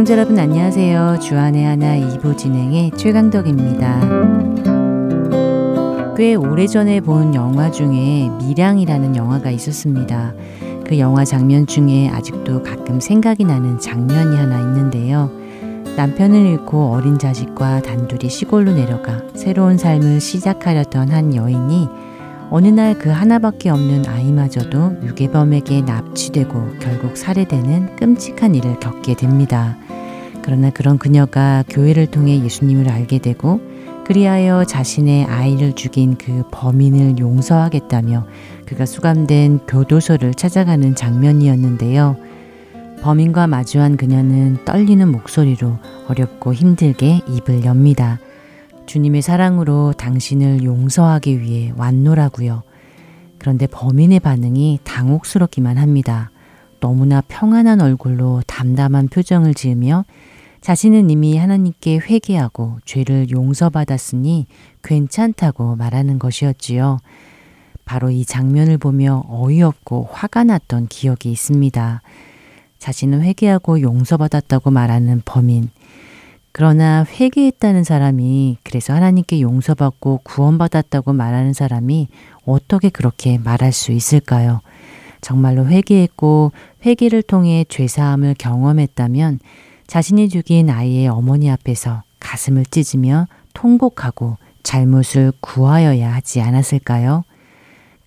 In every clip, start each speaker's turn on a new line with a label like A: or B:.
A: 애청자 여러분 안녕하세요. 주안의 하나 2부 진행의 최강덕입니다. 꽤 오래전에 본 영화 중에 미량이라는 영화가 있었습니다. 그 영화 장면 중에 아직도 가끔 생각이 나는 장면이 하나 있는데요. 남편을 잃고 어린 자식과 단둘이 시골로 내려가 새로운 삶을 시작하려던 한 여인이 어느 날 그 하나밖에 없는 아이마저도 유괴범에게 납치되고 결국 살해되는 끔찍한 일을 겪게 됩니다. 그러나 그런 그녀가 교회를 통해 예수님을 알게 되고 그리하여 자신의 아이를 죽인 그 범인을 용서하겠다며 그가 수감된 교도소를 찾아가는 장면이었는데요. 범인과 마주한 그녀는 떨리는 목소리로 어렵고 힘들게 입을 엽니다. 주님의 사랑으로 당신을 용서하기 위해 왔노라고요. 그런데 범인의 반응이 당혹스럽기만 합니다. 너무나 평안한 얼굴로 담담한 표정을 지으며 자신은 이미 하나님께 회개하고 죄를 용서받았으니 괜찮다고 말하는 것이었지요. 바로 이 장면을 보며 어이없고 화가 났던 기억이 있습니다. 자신은 회개하고 용서받았다고 말하는 범인. 그러나 회개했다는 사람이 그래서 하나님께 용서받고 구원받았다고 말하는 사람이 어떻게 그렇게 말할 수 있을까요? 정말로 회개했고 회개를 통해 죄 사함을 경험했다면 자신이 죽인 아이의 어머니 앞에서 가슴을 찢으며 통곡하고 잘못을 구하여야 하지 않았을까요?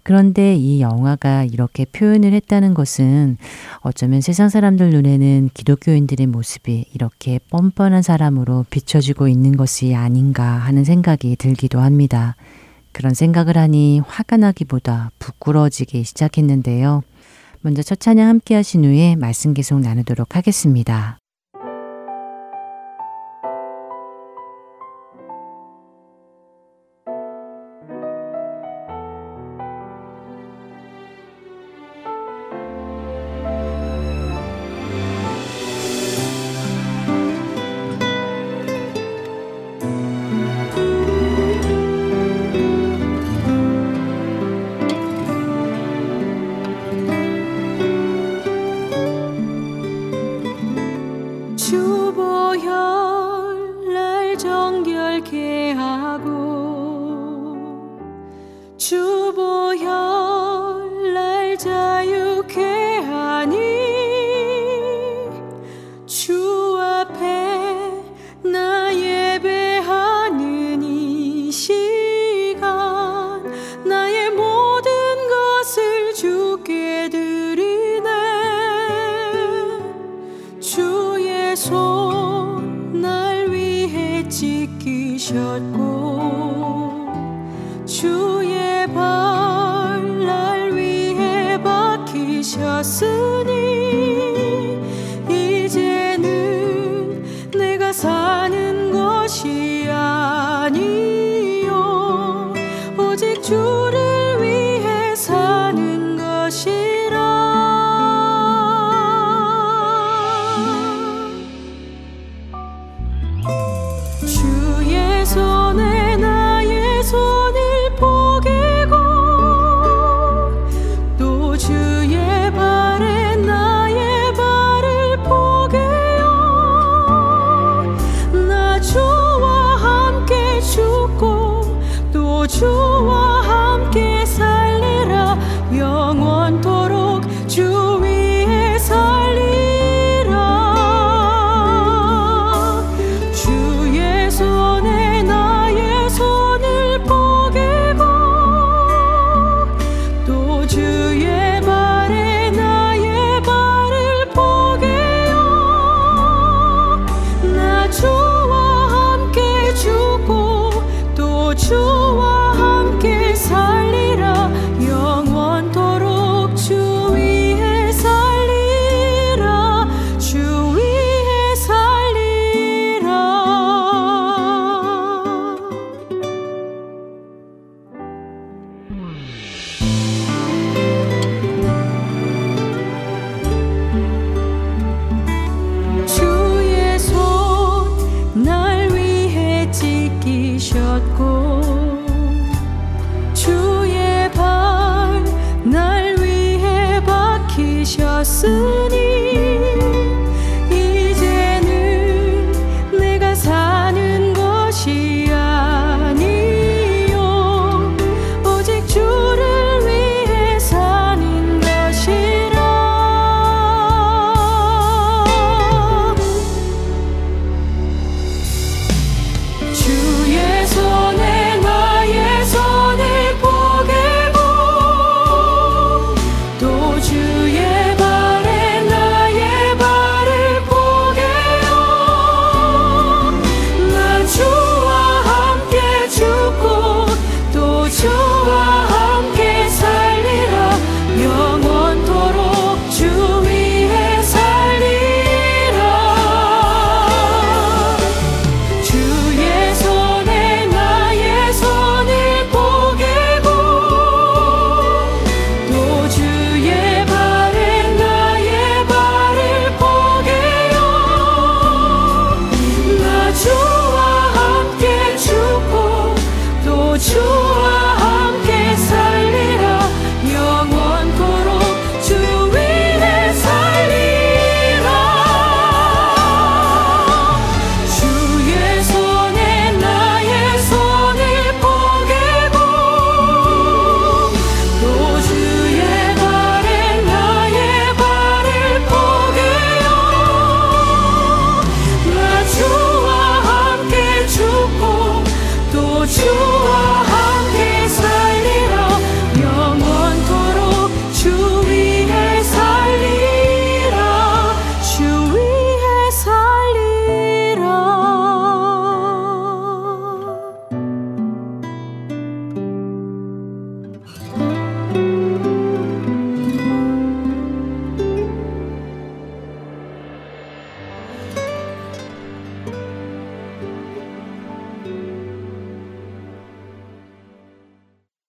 A: 그런데 이 영화가 이렇게 표현을 했다는 것은 어쩌면 세상 사람들 눈에는 기독교인들의 모습이 이렇게 뻔뻔한 사람으로 비춰지고 있는 것이 아닌가 하는 생각이 들기도 합니다. 그런 생각을 하니 화가 나기보다 부끄러워지기 시작했는데요. 먼저 첫 찬양 함께 하신 후에 말씀 계속 나누도록 하겠습니다.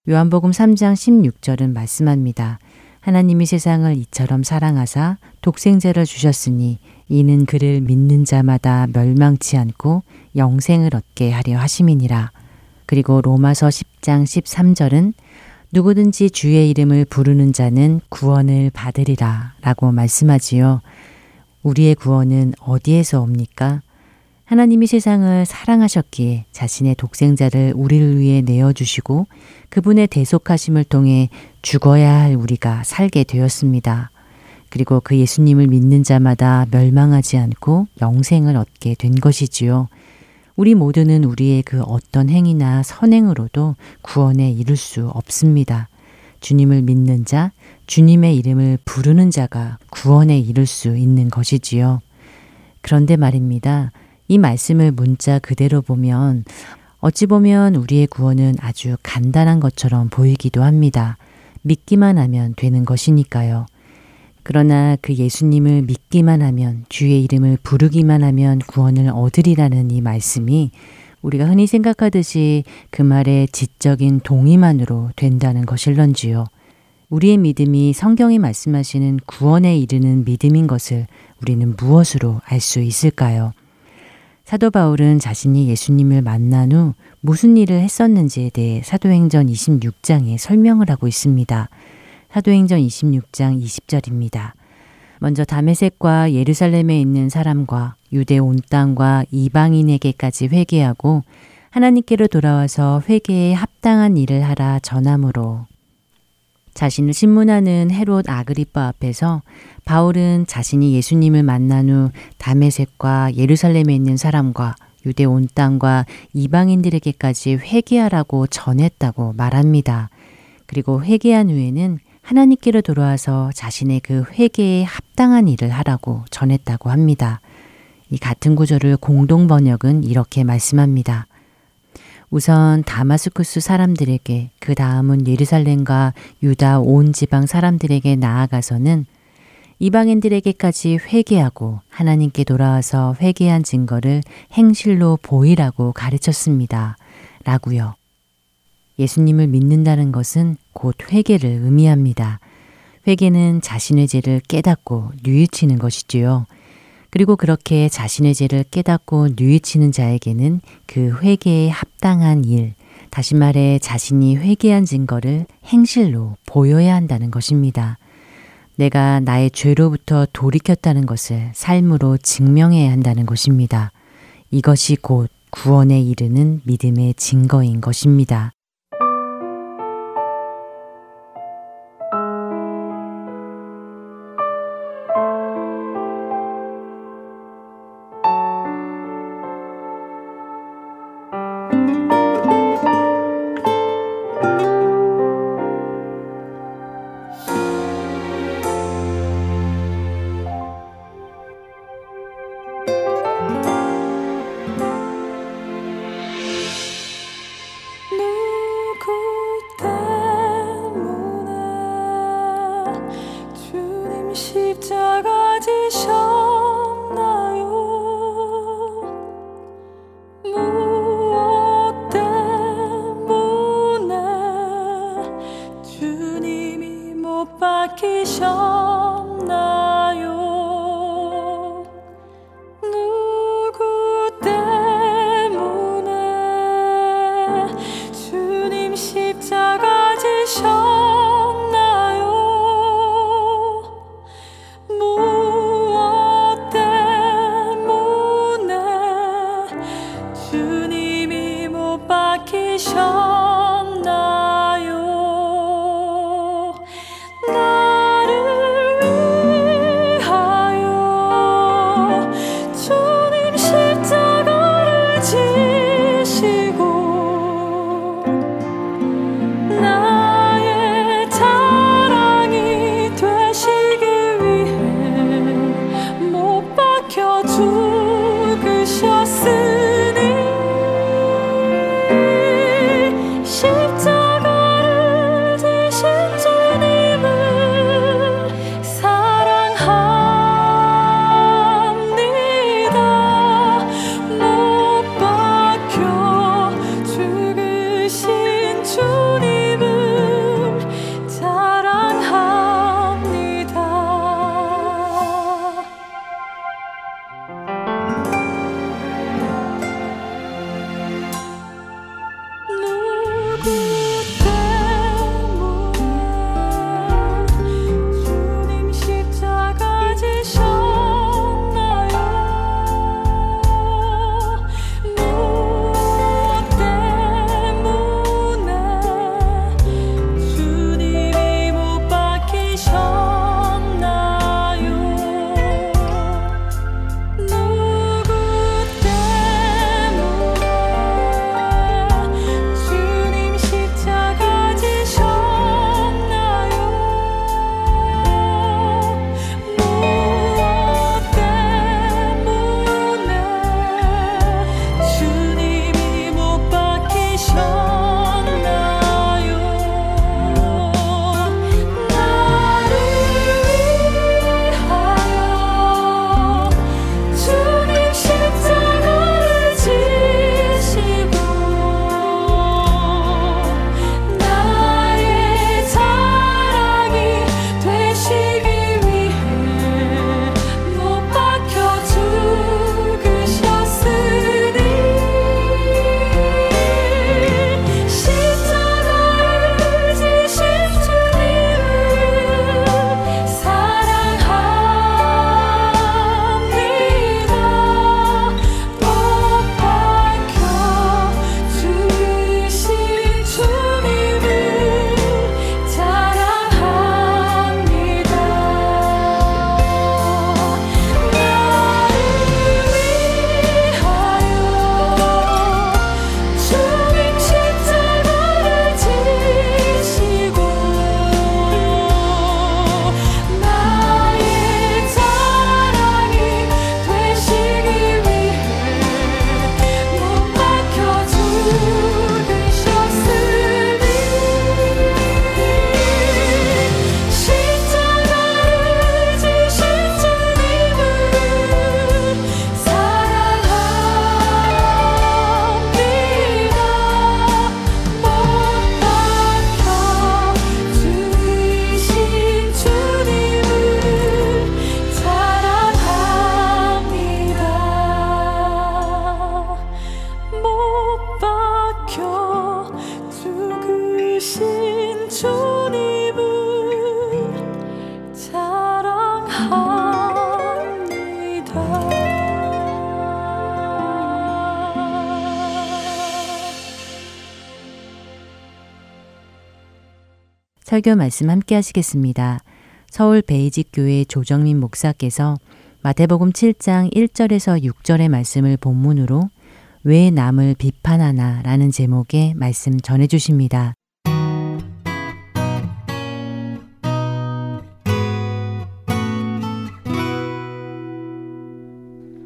A: 요한복음 3장 16절은 말씀합니다. 하나님이 세상을 이처럼 사랑하사 독생자를 주셨으니 이는 그를 믿는 자마다 멸망치 않고 영생을 얻게 하려 하심이니라. 그리고 로마서 10장 13절은 누구든지 주의 이름을 부르는 자는 구원을 받으리라 라고 말씀하지요. 우리의 구원은 어디에서 옵니까? 하나님이 세상을 사랑하셨기에 자신의 독생자를 우리를 위해 내어주시고 그분의 대속하심을 통해 죽어야 할 우리가 살게 되었습니다. 그리고 그 예수님을 믿는 자마다 멸망하지 않고 영생을 얻게 된 것이지요. 우리 모두는 우리의 그 어떤 행위나 선행으로도 구원에 이를 수 없습니다. 주님을 믿는 자, 주님의 이름을 부르는 자가 구원에 이를 수 있는 것이지요. 그런데 말입니다. 이 말씀을 문자 그대로 보면 어찌 보면 우리의 구원은 아주 간단한 것처럼 보이기도 합니다. 믿기만 하면 되는 것이니까요. 그러나 그 예수님을 믿기만 하면 주의 이름을 부르기만 하면 구원을 얻으리라는 이 말씀이 우리가 흔히 생각하듯이 그 말의 지적인 동의만으로 된다는 것일런지요. 우리의 믿음이 성경이 말씀하시는 구원에 이르는 믿음인 것을 우리는 무엇으로 알 수 있을까요? 사도 바울은 자신이 예수님을 만난 후 무슨 일을 했었는지에 대해 사도행전 26장에 설명을 하고 있습니다. 사도행전 26장 20절입니다. 먼저 다메섹과 예루살렘에 있는 사람과 유대 온 땅과 이방인에게까지 회개하고 하나님께로 돌아와서 회개에 합당한 일을 하라 전함으로 자신을 신문하는 헤롯 아그리파 앞에서 바울은 자신이 예수님을 만난 후 다메섹과 예루살렘에 있는 사람과 유대 온 땅과 이방인들에게까지 회개하라고 전했다고 말합니다. 그리고 회개한 후에는 하나님께로 돌아와서 자신의 그 회개에 합당한 일을 하라고 전했다고 합니다. 이 같은 구절을 공동 번역은 이렇게 말씀합니다. 우선 다마스쿠스 사람들에게 그 다음은 예루살렘과 유다 온 지방 사람들에게 나아가서는 이방인들에게까지 회개하고 하나님께 돌아와서 회개한 증거를 행실로 보이라고 가르쳤습니다. 라고요. 예수님을 믿는다는 것은 곧 회개를 의미합니다. 회개는 자신의 죄를 깨닫고 뉘우치는 것이지요. 그리고 그렇게 자신의 죄를 깨닫고 뉘우치는 자에게는 그 회개에 합당한 일, 다시 말해 자신이 회개한 증거를 행실로 보여야 한다는 것입니다. 내가 나의 죄로부터 돌이켰다는 것을 삶으로 증명해야 한다는 것입니다. 이것이 곧 구원에 이르는 믿음의 증거인 것입니다. 설교 말씀 함께 하시겠습니다. 서울 베이직 교회 조정민 목사께서 마태복음 7장 1절에서 6절의 말씀을 본문으로 왜 남을 비판하나 라는 제목의 말씀 전해 주십니다.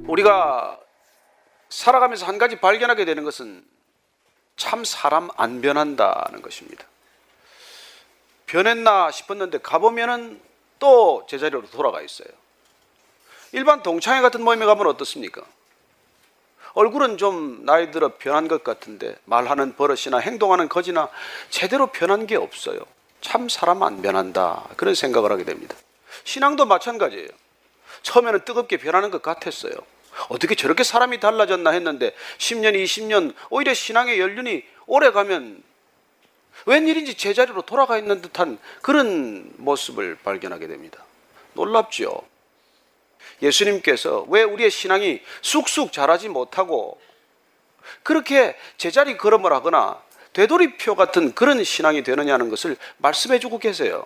B: 우리가 살아가면서 한 가지 발견하게 되는 것은 참 사람 안 변한다는 것입니다. 변했나 싶었는데 가보면은 또 제자리로 돌아가 있어요. 일반 동창회 같은 모임에 가면 어떻습니까? 얼굴은 좀 나이 들어 변한 것 같은데 말하는 버릇이나 행동하는 거지나 제대로 변한 게 없어요. 참 사람 안 변한다. 그런 생각을 하게 됩니다. 신앙도 마찬가지예요. 처음에는 뜨겁게 변하는 것 같았어요. 어떻게 저렇게 사람이 달라졌나 했는데 10년, 20년 오히려 신앙의 연륜이 오래 가면 웬일인지 제자리로 돌아가 있는 듯한 그런 모습을 발견하게 됩니다. 놀랍죠. 예수님께서 왜 우리의 신앙이 쑥쑥 자라지 못하고 그렇게 제자리 걸음을 하거나 되돌이표 같은 그런 신앙이 되느냐는 것을 말씀해 주고 계세요.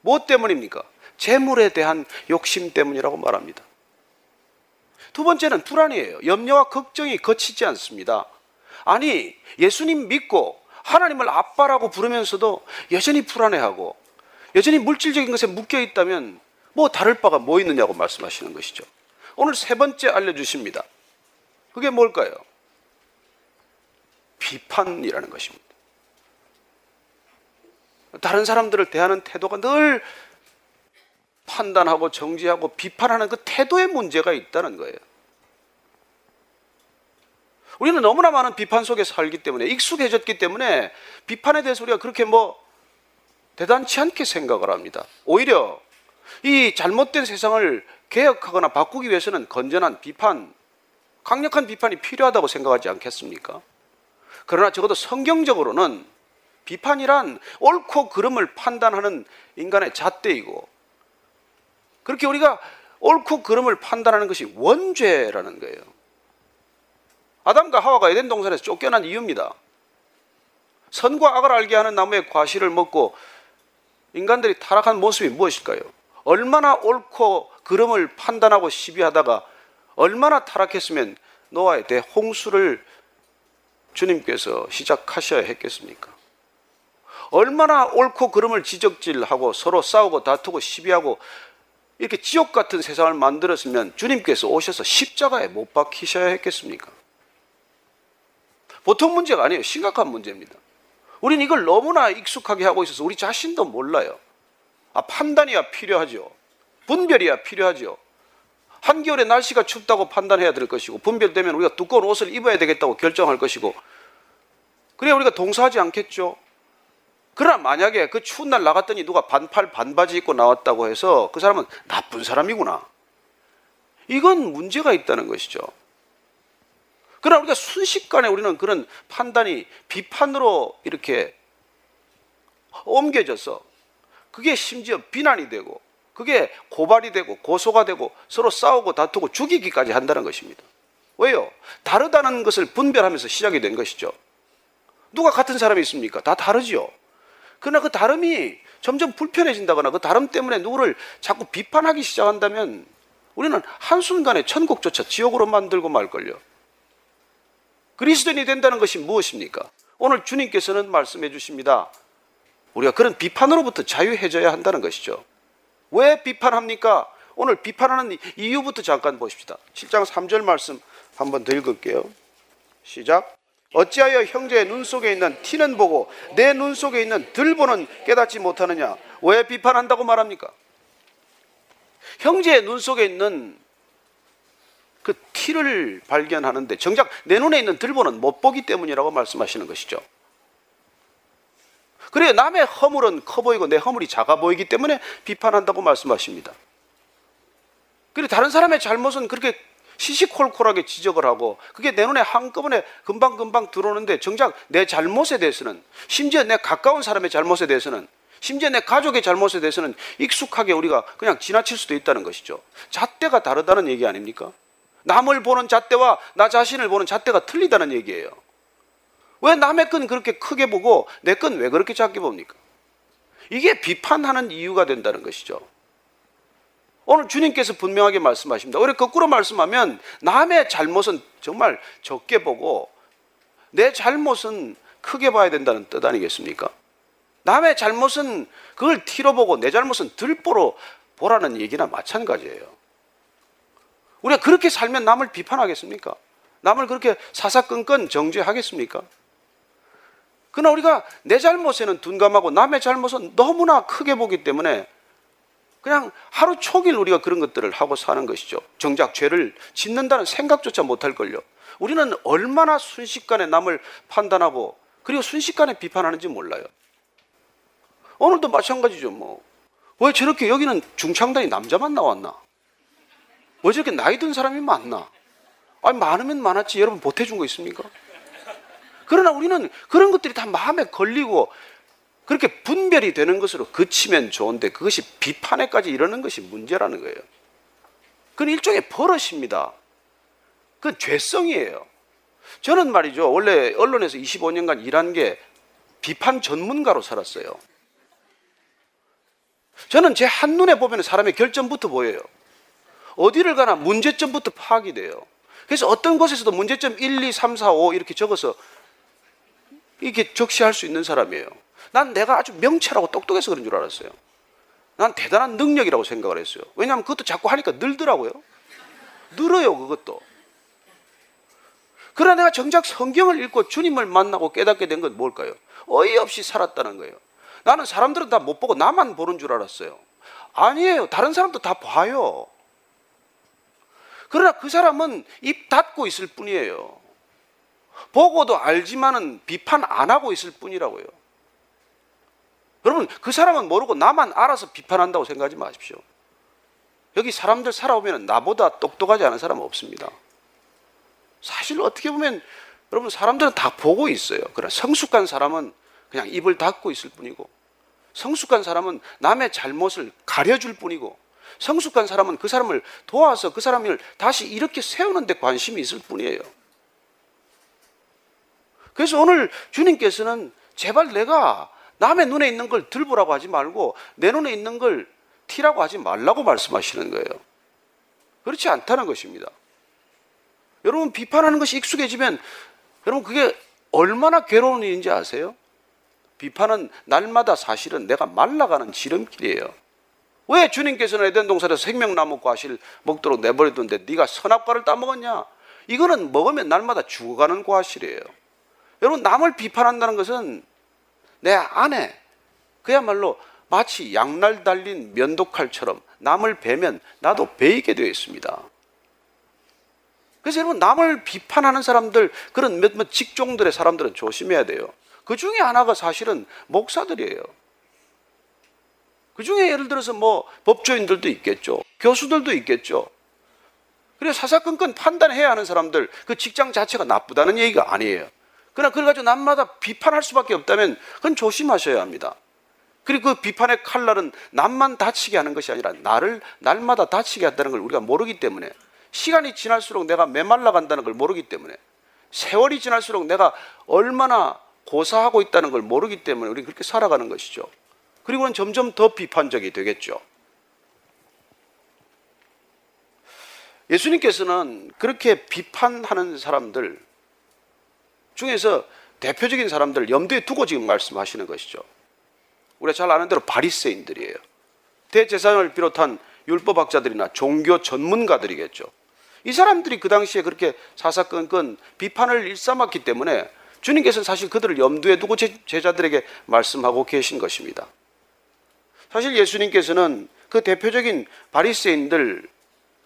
B: 무엇 때문입니까? 재물에 대한 욕심 때문이라고 말합니다. 두 번째는 불안이에요. 염려와 걱정이 거치지 않습니다. 아니, 예수님 믿고 하나님을 아빠라고 부르면서도 여전히 불안해하고 여전히 물질적인 것에 묶여 있다면 뭐 다를 바가 뭐 있느냐고 말씀하시는 것이죠. 오늘 세 번째 알려주십니다. 그게 뭘까요? 비판이라는 것입니다. 다른 사람들을 대하는 태도가 늘 판단하고 정지하고 비판하는 그 태도에 문제가 있다는 거예요. 우리는 너무나 많은 비판 속에 살기 때문에 익숙해졌기 때문에 비판에 대해서 우리가 그렇게 뭐 대단치 않게 생각을 합니다. 오히려 이 잘못된 세상을 개혁하거나 바꾸기 위해서는 건전한 비판, 강력한 비판이 필요하다고 생각하지 않겠습니까? 그러나 적어도 성경적으로는 비판이란 옳고 그름을 판단하는 인간의 잣대이고 그렇게 우리가 옳고 그름을 판단하는 것이 원죄라는 거예요. 아담과 하와가 에덴 동산에서 쫓겨난 이유입니다. 선과 악을 알게 하는 나무의 과실을 먹고 인간들이 타락한 모습이 무엇일까요? 얼마나 옳고 그름을 판단하고 시비하다가 얼마나 타락했으면 노아의 대홍수를 주님께서 시작하셔야 했겠습니까? 얼마나 옳고 그름을 지적질하고 서로 싸우고 다투고 시비하고 이렇게 지옥 같은 세상을 만들었으면 주님께서 오셔서 십자가에 못 박히셔야 했겠습니까? 보통 문제가 아니에요. 심각한 문제입니다. 우리는 이걸 너무나 익숙하게 하고 있어서 우리 자신도 몰라요. 아, 판단이야 필요하죠. 분별이야 필요하죠. 한겨울에 날씨가 춥다고 판단해야 될 것이고 분별되면 우리가 두꺼운 옷을 입어야 되겠다고 결정할 것이고 그래야 우리가 동사하지 않겠죠. 그러나 만약에 그 추운 날 나갔더니 누가 반팔 반바지 입고 나왔다고 해서 그 사람은 나쁜 사람이구나. 이건 문제가 있다는 것이죠. 그러나 우리가 순식간에 우리는 그런 판단이 비판으로 이렇게 옮겨져서 그게 심지어 비난이 되고 그게 고발이 되고 고소가 되고 서로 싸우고 다투고 죽이기까지 한다는 것입니다. 왜요? 다르다는 것을 분별하면서 시작이 된 것이죠. 누가 같은 사람이 있습니까? 다 다르지요. 그러나 그 다름이 점점 불편해진다거나 그 다름 때문에 누구를 자꾸 비판하기 시작한다면 우리는 한순간에 천국조차 지옥으로 만들고 말걸요. 그리스도인이 된다는 것이 무엇입니까? 오늘 주님께서는 말씀해 주십니다. 우리가 그런 비판으로부터 자유해져야 한다는 것이죠. 왜 비판합니까? 오늘 비판하는 이유부터 잠깐 보십시다. 7장 3절 말씀 한번 더 읽을게요. 시작. 어찌하여 형제의 눈 속에 있는 티는 보고 내 눈 속에 있는 들보는 깨닫지 못하느냐? 왜 비판한다고 말합니까? 형제의 눈 속에 있는 그 티를 발견하는데 정작 내 눈에 있는 들보는 못 보기 때문이라고 말씀하시는 것이죠. 그래 남의 허물은 커 보이고 내 허물이 작아 보이기 때문에 비판한다고 말씀하십니다. 그리고 다른 사람의 잘못은 그렇게 시시콜콜하게 지적을 하고 그게 내 눈에 한꺼번에 금방금방 들어오는데 정작 내 잘못에 대해서는 심지어 내 가까운 사람의 잘못에 대해서는 심지어 내 가족의 잘못에 대해서는 익숙하게 우리가 그냥 지나칠 수도 있다는 것이죠. 잣대가 다르다는 얘기 아닙니까? 남을 보는 잣대와 나 자신을 보는 잣대가 틀리다는 얘기예요. 왜 남의 건 그렇게 크게 보고 내 건 왜 그렇게 작게 봅니까? 이게 비판하는 이유가 된다는 것이죠. 오늘 주님께서 분명하게 말씀하십니다. 우리 거꾸로 말씀하면 남의 잘못은 정말 적게 보고 내 잘못은 크게 봐야 된다는 뜻 아니겠습니까? 남의 잘못은 그걸 티로 보고 내 잘못은 들보로 보라는 얘기나 마찬가지예요. 우리가 그렇게 살면 남을 비판하겠습니까? 남을 그렇게 사사건건 정죄하겠습니까? 그러나 우리가 내 잘못에는 둔감하고 남의 잘못은 너무나 크게 보기 때문에 그냥 하루 종일 우리가 그런 것들을 하고 사는 것이죠. 정작 죄를 짓는다는 생각조차 못할걸요. 우리는 얼마나 순식간에 남을 판단하고 그리고 순식간에 비판하는지 몰라요. 오늘도 마찬가지죠, 뭐. 왜 저렇게 여기는 중창단이 남자만 나왔나? 왜 저렇게 나이 든 사람이 많나? 아니, 많으면 많았지. 여러분 보태준 거 있습니까? 그러나 우리는 그런 것들이 다 마음에 걸리고 그렇게 분별이 되는 것으로 그치면 좋은데 그것이 비판에까지 이르는 것이 문제라는 거예요. 그건 일종의 버릇입니다. 그건 죄성이에요. 저는 말이죠. 원래 언론에서 25년간 일한 게 비판 전문가로 살았어요. 저는 제 한눈에 보면 사람의 결점부터 보여요. 어디를 가나 문제점부터 파악이 돼요. 그래서 어떤 곳에서도 문제점 1, 2, 3, 4, 5 이렇게 적어서 이렇게 적시할 수 있는 사람이에요. 난 내가 아주 명철하고 똑똑해서 그런 줄 알았어요. 난 대단한 능력이라고 생각을 했어요. 왜냐하면 그것도 자꾸 하니까 늘더라고요. 늘어요, 그것도. 그러나 내가 정작 성경을 읽고 주님을 만나고 깨닫게 된 건 뭘까요? 어이없이 살았다는 거예요. 나는 사람들은 다 못 보고 나만 보는 줄 알았어요. 아니에요. 다른 사람도 다 봐요. 그러나 그 사람은 입 닫고 있을 뿐이에요. 보고도 알지만은 비판 안 하고 있을 뿐이라고요. 여러분, 그 사람은 모르고 나만 알아서 비판한다고 생각하지 마십시오. 여기 사람들 살아오면 나보다 똑똑하지 않은 사람은 없습니다. 사실 어떻게 보면 여러분 사람들은 다 보고 있어요. 그러나 성숙한 사람은 그냥 입을 닫고 있을 뿐이고 성숙한 사람은 남의 잘못을 가려줄 뿐이고 성숙한 사람은 그 사람을 도와서 그 사람을 다시 이렇게 세우는 데 관심이 있을 뿐이에요. 그래서 오늘 주님께서는 제발 내가 남의 눈에 있는 걸 들보라고 하지 말고 내 눈에 있는 걸 티라고 하지 말라고 말씀하시는 거예요. 그렇지 않다는 것입니다. 여러분 비판하는 것이 익숙해지면 여러분 그게 얼마나 괴로운 일인지 아세요? 비판은 날마다 사실은 내가 말라가는 지름길이에요. 왜 주님께서는 에덴 동산에서 생명나무 과실 먹도록 내버려둔데 네가 선악과를 따먹었냐? 이거는 먹으면 날마다 죽어가는 과실이에요. 여러분 남을 비판한다는 것은 내 안에 그야말로 마치 양날 달린 면도칼처럼 남을 베면 나도 베이게 되어 있습니다. 그래서 여러분 남을 비판하는 사람들 그런 몇몇 직종들의 사람들은 조심해야 돼요. 그 중에 하나가 사실은 목사들이에요. 그 중에 예를 들어서 뭐 법조인들도 있겠죠. 교수들도 있겠죠. 그래서 사사건건 판단해야 하는 사람들 그 직장 자체가 나쁘다는 얘기가 아니에요. 그러나 그걸 가지고 남마다 비판할 수밖에 없다면 그건 조심하셔야 합니다. 그리고 그 비판의 칼날은 남만 다치게 하는 것이 아니라 나를 날마다 다치게 한다는 걸 우리가 모르기 때문에 시간이 지날수록 내가 메말라 간다는 걸 모르기 때문에 세월이 지날수록 내가 얼마나 고사하고 있다는 걸 모르기 때문에 우리 그렇게 살아가는 것이죠. 그리고는 점점 더 비판적이 되겠죠. 예수님께서는 그렇게 비판하는 사람들 중에서 대표적인 사람들을 염두에 두고 지금 말씀하시는 것이죠. 우리가 잘 아는 대로 바리새인들이에요. 대제사장을 비롯한 율법학자들이나 종교 전문가들이겠죠. 이 사람들이 그 당시에 그렇게 사사건건 비판을 일삼았기 때문에 주님께서는 사실 그들을 염두에 두고 제자들에게 말씀하고 계신 것입니다. 사실 예수님께서는 그 대표적인 바리새인들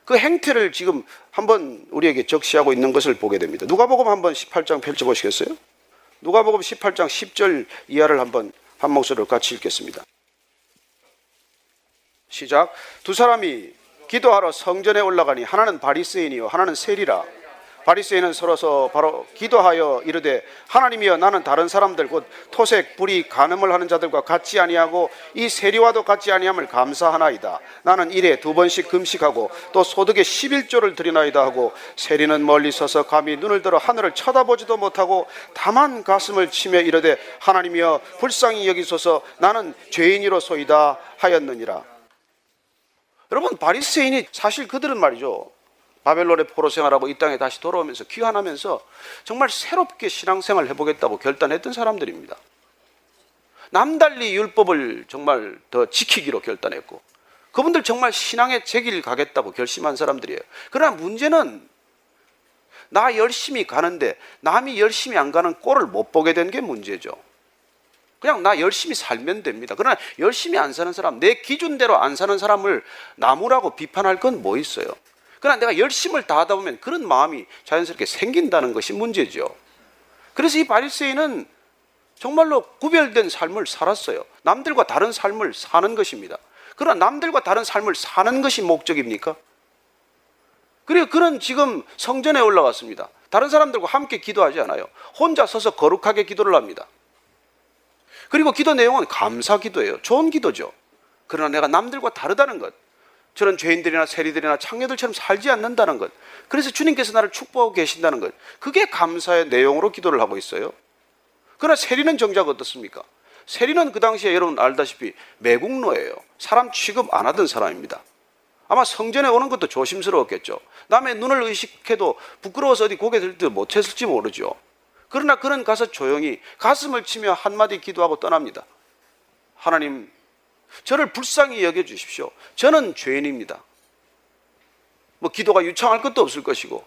B: 그 행태를 지금 한번 우리에게 적시하고 있는 것을 보게 됩니다. 누가복음 한번 18장 펼쳐 보시겠어요? 누가복음 18장 10절 이하를 한번 한 목소리로 같이 읽겠습니다. 시작. 두 사람이 기도하러 성전에 올라가니 하나는 바리새인이요 하나는 세리라. 바리새인은 서로서 바로 기도하여 이르되 하나님이여 나는 다른 사람들 곧 토색 불이 간음을 하는 자들과 같이 아니하고 이 세리와도 같이 아니함을 감사하나이다. 나는 일에 두 번씩 금식하고 또 소득의 11조를 드리나이다 하고 세리는 멀리 서서 감히 눈을 들어 하늘을 쳐다보지도 못하고 다만 가슴을 치며 이르되 하나님이여 불쌍히 여기소서. 나는 죄인이로소이다 하였느니라. 여러분 바리새인이 사실 그들은 말이죠 바벨론의 포로 생활하고 이 땅에 다시 돌아오면서 귀환하면서 정말 새롭게 신앙생활을 해보겠다고 결단했던 사람들입니다. 남달리 율법을 정말 더 지키기로 결단했고 그분들 정말 신앙의 제길 가겠다고 결심한 사람들이에요. 그러나 문제는 나 열심히 가는데 남이 열심히 안 가는 꼴을 못 보게 된 게 문제죠. 그냥 나 열심히 살면 됩니다. 그러나 열심히 안 사는 사람, 내 기준대로 안 사는 사람을 나무라고 비판할 건 뭐 있어요? 그러나 내가 열심을 다하다 보면 그런 마음이 자연스럽게 생긴다는 것이 문제죠. 그래서 이 바리새인은 정말로 구별된 삶을 살았어요. 남들과 다른 삶을 사는 것입니다. 그러나 남들과 다른 삶을 사는 것이 목적입니까? 그리고 그는 지금 성전에 올라왔습니다. 다른 사람들과 함께 기도하지 않아요. 혼자 서서 거룩하게 기도를 합니다. 그리고 기도 내용은 감사 기도예요. 좋은 기도죠. 그러나 내가 남들과 다르다는 것. 저런 죄인들이나 세리들이나 창녀들처럼 살지 않는다는 것. 그래서 주님께서 나를 축복하고 계신다는 것. 그게 감사의 내용으로 기도를 하고 있어요. 그러나 세리는 정작 어떻습니까? 세리는 그 당시에 여러분 알다시피 매국노예요. 사람 취급 안 하던 사람입니다. 아마 성전에 오는 것도 조심스러웠겠죠. 남의 눈을 의식해도 부끄러워서 어디 고개 들지 못했을지 모르죠. 그러나 그는 가서 조용히 가슴을 치며 한마디 기도하고 떠납니다. 하나님, 저를 불쌍히 여겨 주십시오. 저는 죄인입니다. 뭐 기도가 유창할 것도 없을 것이고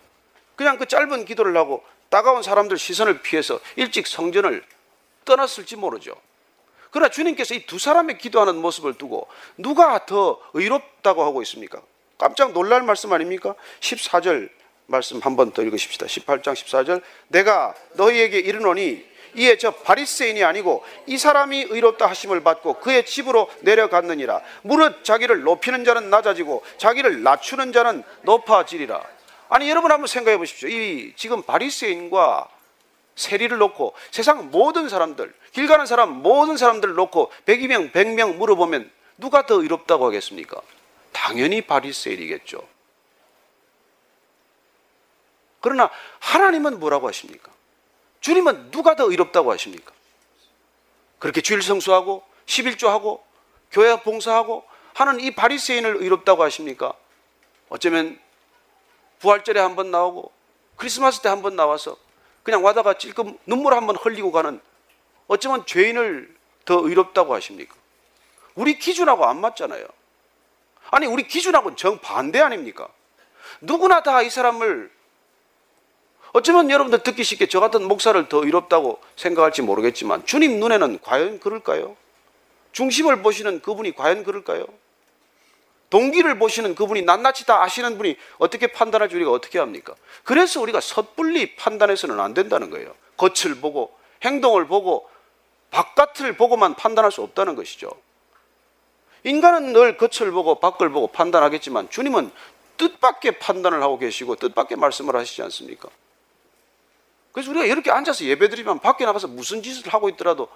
B: 그냥 그 짧은 기도를 하고 따가운 사람들 시선을 피해서 일찍 성전을 떠났을지 모르죠. 그러나 주님께서 이 두 사람의 기도하는 모습을 두고 누가 더 의롭다고 하고 있습니까? 깜짝 놀랄 말씀 아닙니까? 14절 말씀 한 번 더 읽으십시다. 18장 14절 내가 너희에게 이르노니 이에 저 바리새인이 아니고 이 사람이 의롭다 하심을 받고 그의 집으로 내려갔느니라. 무릇 자기를 높이는 자는 낮아지고 자기를 낮추는 자는 높아지리라. 아니 여러분 한번 생각해 보십시오. 이 지금 바리새인과 세리를 놓고 세상 모든 사람들 길 가는 사람 모든 사람들 놓고 100명 100명 물어보면 누가 더 의롭다고 하겠습니까? 당연히 바리새인이겠죠. 그러나 하나님은 뭐라고 하십니까? 주님은 누가 더 의롭다고 하십니까? 그렇게 주일 성수하고 11조하고 교회 봉사하고 하는 이 바리새인을 의롭다고 하십니까? 어쩌면 부활절에 한 번 나오고 크리스마스 때 한 번 나와서 그냥 와다가 찔끔 눈물 한 번 흘리고 가는 어쩌면 죄인을 더 의롭다고 하십니까? 우리 기준하고 안 맞잖아요. 아니 우리 기준하고는 정반대 아닙니까? 누구나 다 이 사람을 어쩌면 여러분들 듣기 쉽게 저 같은 목사를 더 의롭다고 생각할지 모르겠지만 주님 눈에는 과연 그럴까요? 중심을 보시는 그분이 과연 그럴까요? 동기를 보시는 그분이 낱낱이 다 아시는 분이 어떻게 판단할지 우리가 어떻게 합니까? 그래서 우리가 섣불리 판단해서는 안 된다는 거예요. 겉을 보고 행동을 보고 바깥을 보고만 판단할 수 없다는 것이죠. 인간은 늘 겉을 보고 밖을 보고 판단하겠지만 주님은 뜻밖의 판단을 하고 계시고 뜻밖의 말씀을 하시지 않습니까? 그래서 우리가 이렇게 앉아서 예배드리면 밖에 나가서 무슨 짓을 하고 있더라도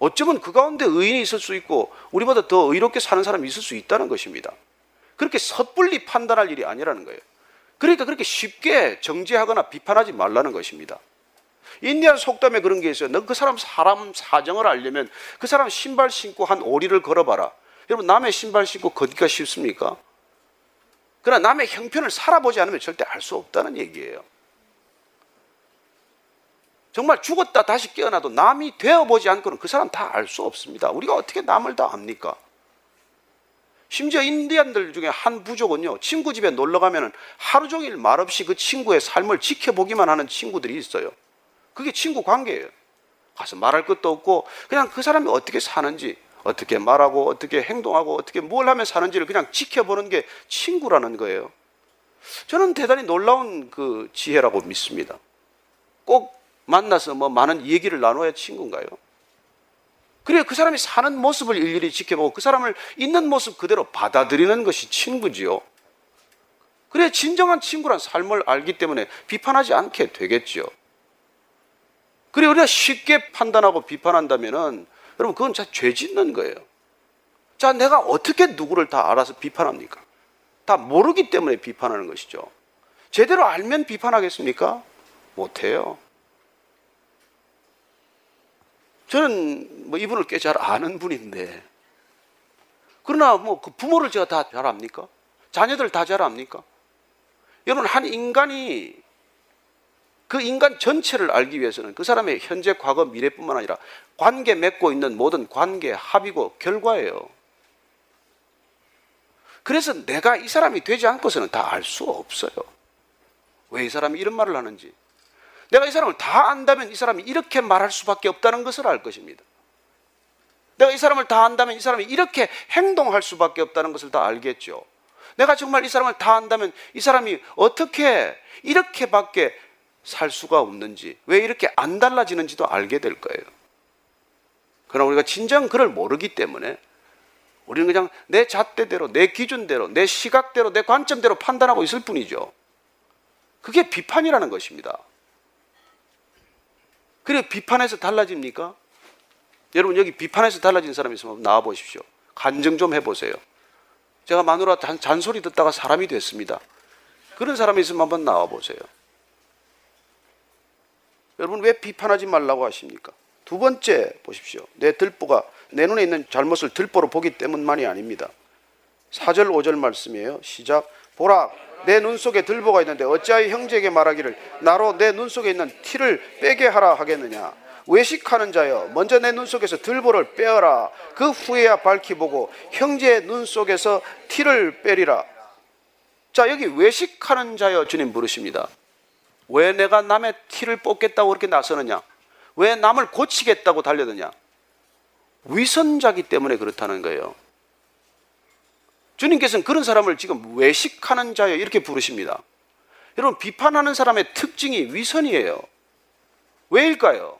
B: 어쩌면 그 가운데 의인이 있을 수 있고 우리보다 더 의롭게 사는 사람이 있을 수 있다는 것입니다. 그렇게 섣불리 판단할 일이 아니라는 거예요. 그러니까 그렇게 쉽게 정죄하거나 비판하지 말라는 것입니다. 인디안 속담에 그런 게 있어요. 너그 사람 사람 사정을 알려면 그 사람 신발 신고 한 오리를 걸어봐라. 여러분 남의 신발 신고 걷기가 쉽습니까? 그러나 남의 형편을 살아보지 않으면 절대 알 수 없다는 얘기예요. 정말 죽었다 다시 깨어나도 남이 되어보지 않고는 그 사람 다 알 수 없습니다. 우리가 어떻게 남을 다 압니까? 심지어 인디안들 중에 한 부족은요, 친구 집에 놀러 가면 하루 종일 말없이 그 친구의 삶을 지켜보기만 하는 친구들이 있어요. 그게 친구 관계예요. 가서 말할 것도 없고, 그냥 그 사람이 어떻게 사는지, 어떻게 말하고, 어떻게 행동하고, 어떻게 뭘 하면 사는지를 그냥 지켜보는 게 친구라는 거예요. 저는 대단히 놀라운 그 지혜라고 믿습니다. 꼭 만나서 뭐 많은 얘기를 나눠야 친구인가요? 그래 그 사람이 사는 모습을 일일이 지켜보고 그 사람을 있는 모습 그대로 받아들이는 것이 친구지요. 그래 진정한 친구란 삶을 알기 때문에 비판하지 않게 되겠죠. 그래 우리가 쉽게 판단하고 비판한다면은 여러분 그건 자 죄 짓는 거예요. 자 내가 어떻게 누구를 다 알아서 비판합니까? 다 모르기 때문에 비판하는 것이죠. 제대로 알면 비판하겠습니까? 못해요. 저는 뭐 이분을 꽤 잘 아는 분인데 그러나 뭐 그 부모를 제가 다 잘 압니까? 자녀들 다 잘 압니까? 여러분 한 인간이 그 인간 전체를 알기 위해서는 그 사람의 현재, 과거, 미래뿐만 아니라 관계 맺고 있는 모든 관계 합이고 결과예요. 그래서 내가 이 사람이 되지 않고서는 다 알 수 없어요. 왜 이 사람이 이런 말을 하는지. 내가 이 사람을 다 안다면 이 사람이 이렇게 말할 수밖에 없다는 것을 알 것입니다. 내가 이 사람을 다 안다면 이 사람이 이렇게 행동할 수밖에 없다는 것을 다 알겠죠. 내가 정말 이 사람을 다 안다면 이 사람이 어떻게 이렇게밖에 살 수가 없는지, 왜 이렇게 안 달라지는지도 알게 될 거예요. 그러나 우리가 진정 그를 모르기 때문에 우리는 그냥 내 잣대대로, 내 기준대로, 내 시각대로, 내 관점대로 판단하고 있을 뿐이죠. 그게 비판이라는 것입니다. 그래 비판해서 달라집니까? 여러분 여기 비판해서 달라진 사람 있으면 나와 보십시오. 간증 좀 해보세요. 제가 마누라 잔, 잔소리 듣다가 사람이 됐습니다. 그런 사람이 있으면 한번 나와 보세요. 여러분 왜 비판하지 말라고 하십니까? 두 번째 보십시오. 내 들보가 내 눈에 있는 잘못을 들보로 보기 때문만이 아닙니다. 4절 5절 말씀이에요. 시작. 보라 내 눈 속에 들보가 있는데 어찌하여 형제에게 말하기를 나로 내 눈 속에 있는 티를 빼게 하라 하겠느냐. 외식하는 자여 먼저 내 눈 속에서 들보를 빼어라. 그 후에야 밝히 보고 형제의 눈 속에서 티를 빼리라. 자 여기 외식하는 자여 주님 부르십니다. 왜 내가 남의 티를 뽑겠다고 그렇게 나서느냐? 왜 남을 고치겠다고 달려드냐? 위선자기 때문에 그렇다는 거예요. 주님께서는 그런 사람을 지금 외식하는 자여 이렇게 부르십니다. 여러분, 비판하는 사람의 특징이 위선이에요. 왜일까요?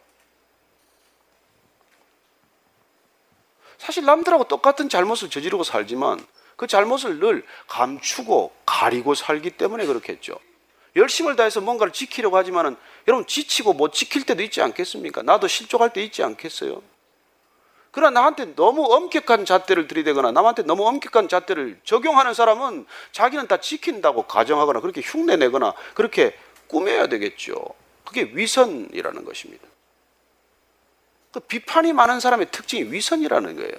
B: 사실 남들하고 똑같은 잘못을 저지르고 살지만 그 잘못을 늘 감추고 가리고 살기 때문에 그렇겠죠. 열심을 다해서 뭔가를 지키려고 하지만은 여러분 지치고 못 지킬 때도 있지 않겠습니까? 나도 실족할 때 있지 않겠어요? 그러나 나한테 너무 엄격한 잣대를 들이대거나 남한테 너무 엄격한 잣대를 적용하는 사람은 자기는 다 지킨다고 가정하거나 그렇게 흉내내거나 그렇게 꾸며야 되겠죠. 그게 위선이라는 것입니다. 그 비판이 많은 사람의 특징이 위선이라는 거예요.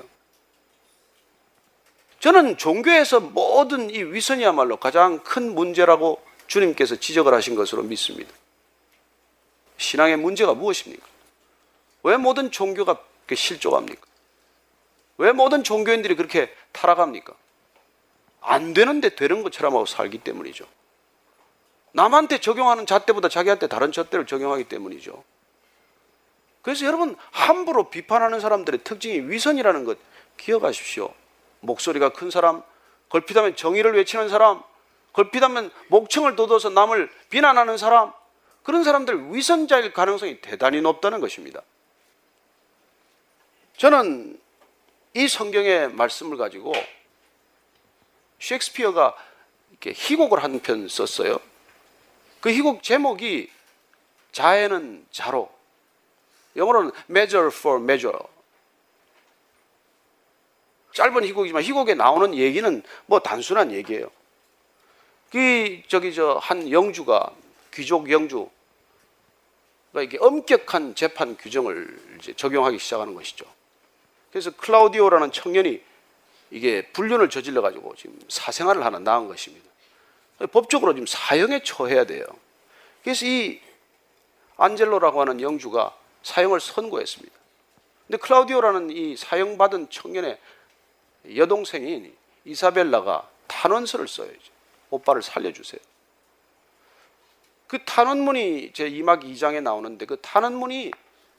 B: 저는 종교에서 모든 이 위선이야말로 가장 큰 문제라고 주님께서 지적을 하신 것으로 믿습니다. 신앙의 문제가 무엇입니까? 왜 모든 종교가 실족합니까? 왜 모든 종교인들이 그렇게 타락합니까? 안 되는데 되는 것처럼 하고 살기 때문이죠. 남한테 적용하는 잣대보다 자기한테 다른 잣대를 적용하기 때문이죠. 그래서 여러분 함부로 비판하는 사람들의 특징이 위선이라는 것 기억하십시오. 목소리가 큰 사람, 걸핏하면 정의를 외치는 사람, 걸핏하면 목청을 돋워서 남을 비난하는 사람, 그런 사람들 위선자일 가능성이 대단히 높다는 것입니다. 저는 이 성경의 말씀을 가지고 셰익스피어가 이렇게 희곡을 한 편 썼어요. 그 희곡 제목이 자해는 자로, 영어로는 measure for measure. 짧은 희곡이지만 희곡에 나오는 얘기는 뭐 단순한 얘기예요. 그 저기 저 한 영주가 귀족 영주가 이게 엄격한 재판 규정을 적용하기 시작하는 것이죠. 그래서 클라우디오라는 청년이 이게 불륜을 저질러 가지고 지금 사생활을 하나 낳은 것입니다. 법적으로 지금 사형에 처해야 돼요. 그래서 이 안젤로라고 하는 영주가 사형을 선고했습니다. 근데 클라우디오라는 이 사형받은 청년의 여동생인 이사벨라가 탄원서를 써요. 오빠를 살려주세요. 그 탄원문이 제 2막 2장에 나오는데 그 탄원문이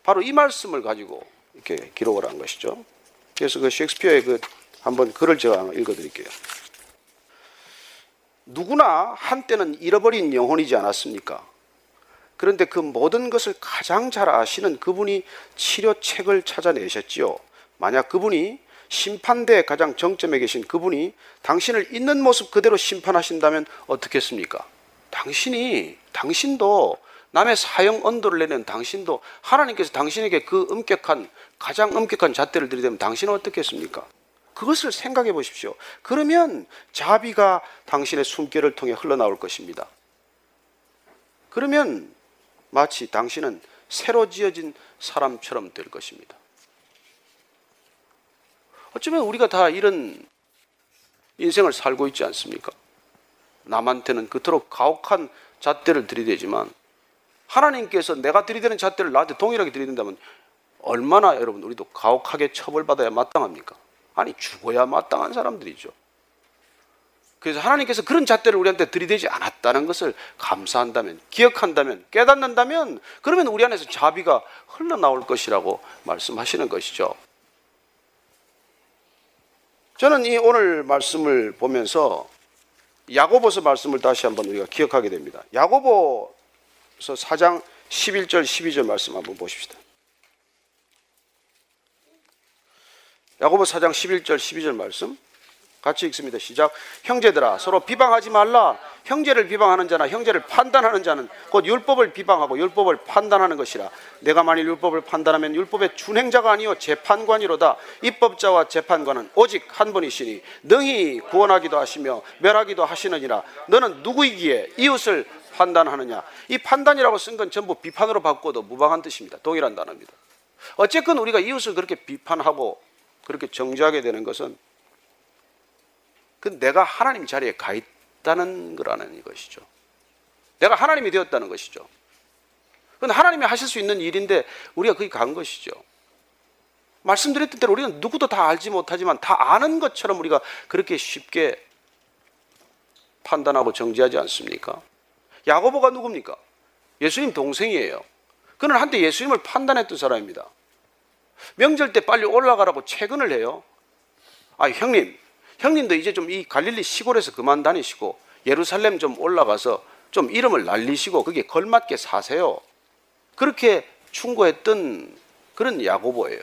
B: 바로 이 말씀을 가지고 이렇게 기록을 한 것이죠. 그래서 그 셰익스피어의 그 한번 글을 제가 읽어드릴게요. 누구나 한때는 잃어버린 영혼이지 않았습니까? 그런데 그 모든 것을 가장 잘 아시는 그분이 치료책을 찾아내셨지요. 만약 그분이 심판대의 가장 정점에 계신 그분이 당신을 있는 모습 그대로 심판하신다면 어떻겠습니까? 당신이 당신도 남의 사형 언도를 내는 당신도 하나님께서 당신에게 그 엄격한 가장 엄격한 잣대를 들이대면 당신은 어떻겠습니까? 그것을 생각해 보십시오. 그러면 자비가 당신의 숨결을 통해 흘러나올 것입니다. 그러면 마치 당신은 새로 지어진 사람처럼 될 것입니다. 어쩌면 우리가 다 이런 인생을 살고 있지 않습니까? 남한테는 그토록 가혹한 잣대를 들이대지만 하나님께서 내가 들이대는 잣대를 나한테 동일하게 들이댄다면 얼마나 여러분 우리도 가혹하게 처벌받아야 마땅합니까? 아니 죽어야 마땅한 사람들이죠. 그래서 하나님께서 그런 잣대를 우리한테 들이대지 않았다는 것을 감사한다면, 기억한다면, 깨닫는다면, 그러면 우리 안에서 자비가 흘러나올 것이라고 말씀하시는 것이죠. 저는 이 오늘 말씀을 보면서 야고보서 말씀을 다시 한번 우리가 기억하게 됩니다. 야고보서 4장 11절 12절 말씀 한번 보십시다. 야고보 4장 11절 12절 말씀 같이 읽습니다. 시작. 형제들아 서로 비방하지 말라. 형제를 비방하는 자나 형제를 판단하는 자는 곧 율법을 비방하고 율법을 판단하는 것이라. 내가 만일 율법을 판단하면 율법의 준행자가 아니요 재판관이로다. 입법자와 재판관은 오직 한 분이시니 능히 구원하기도 하시며 멸하기도 하시느니라. 너는 누구이기에 이웃을 판단하느냐? 이 판단이라고 쓴 건 전부 비판으로 바꿔도 무방한 뜻입니다. 동일한 단어입니다. 어쨌건 우리가 이웃을 그렇게 비판하고 그렇게 정죄하게 되는 것은 그 내가 하나님 자리에 가 있다는 거라는 것이죠. 내가 하나님이 되었다는 것이죠. 그건 하나님이 하실 수 있는 일인데 우리가 거기 간 것이죠. 말씀드렸던 대로 우리는 누구도 다 알지 못하지만 다 아는 것처럼 우리가 그렇게 쉽게 판단하고 정지하지 않습니까? 야고보가 누굽니까? 예수님 동생이에요. 그는 한때 예수님을 판단했던 사람입니다. 명절 때 빨리 올라가라고 퇴근을 해요. 아, 형님, 형님도 이제 좀 이 갈릴리 시골에서 그만 다니시고 예루살렘 좀 올라가서 좀 이름을 날리시고 그게 걸맞게 사세요. 그렇게 충고했던 그런 야고보예요.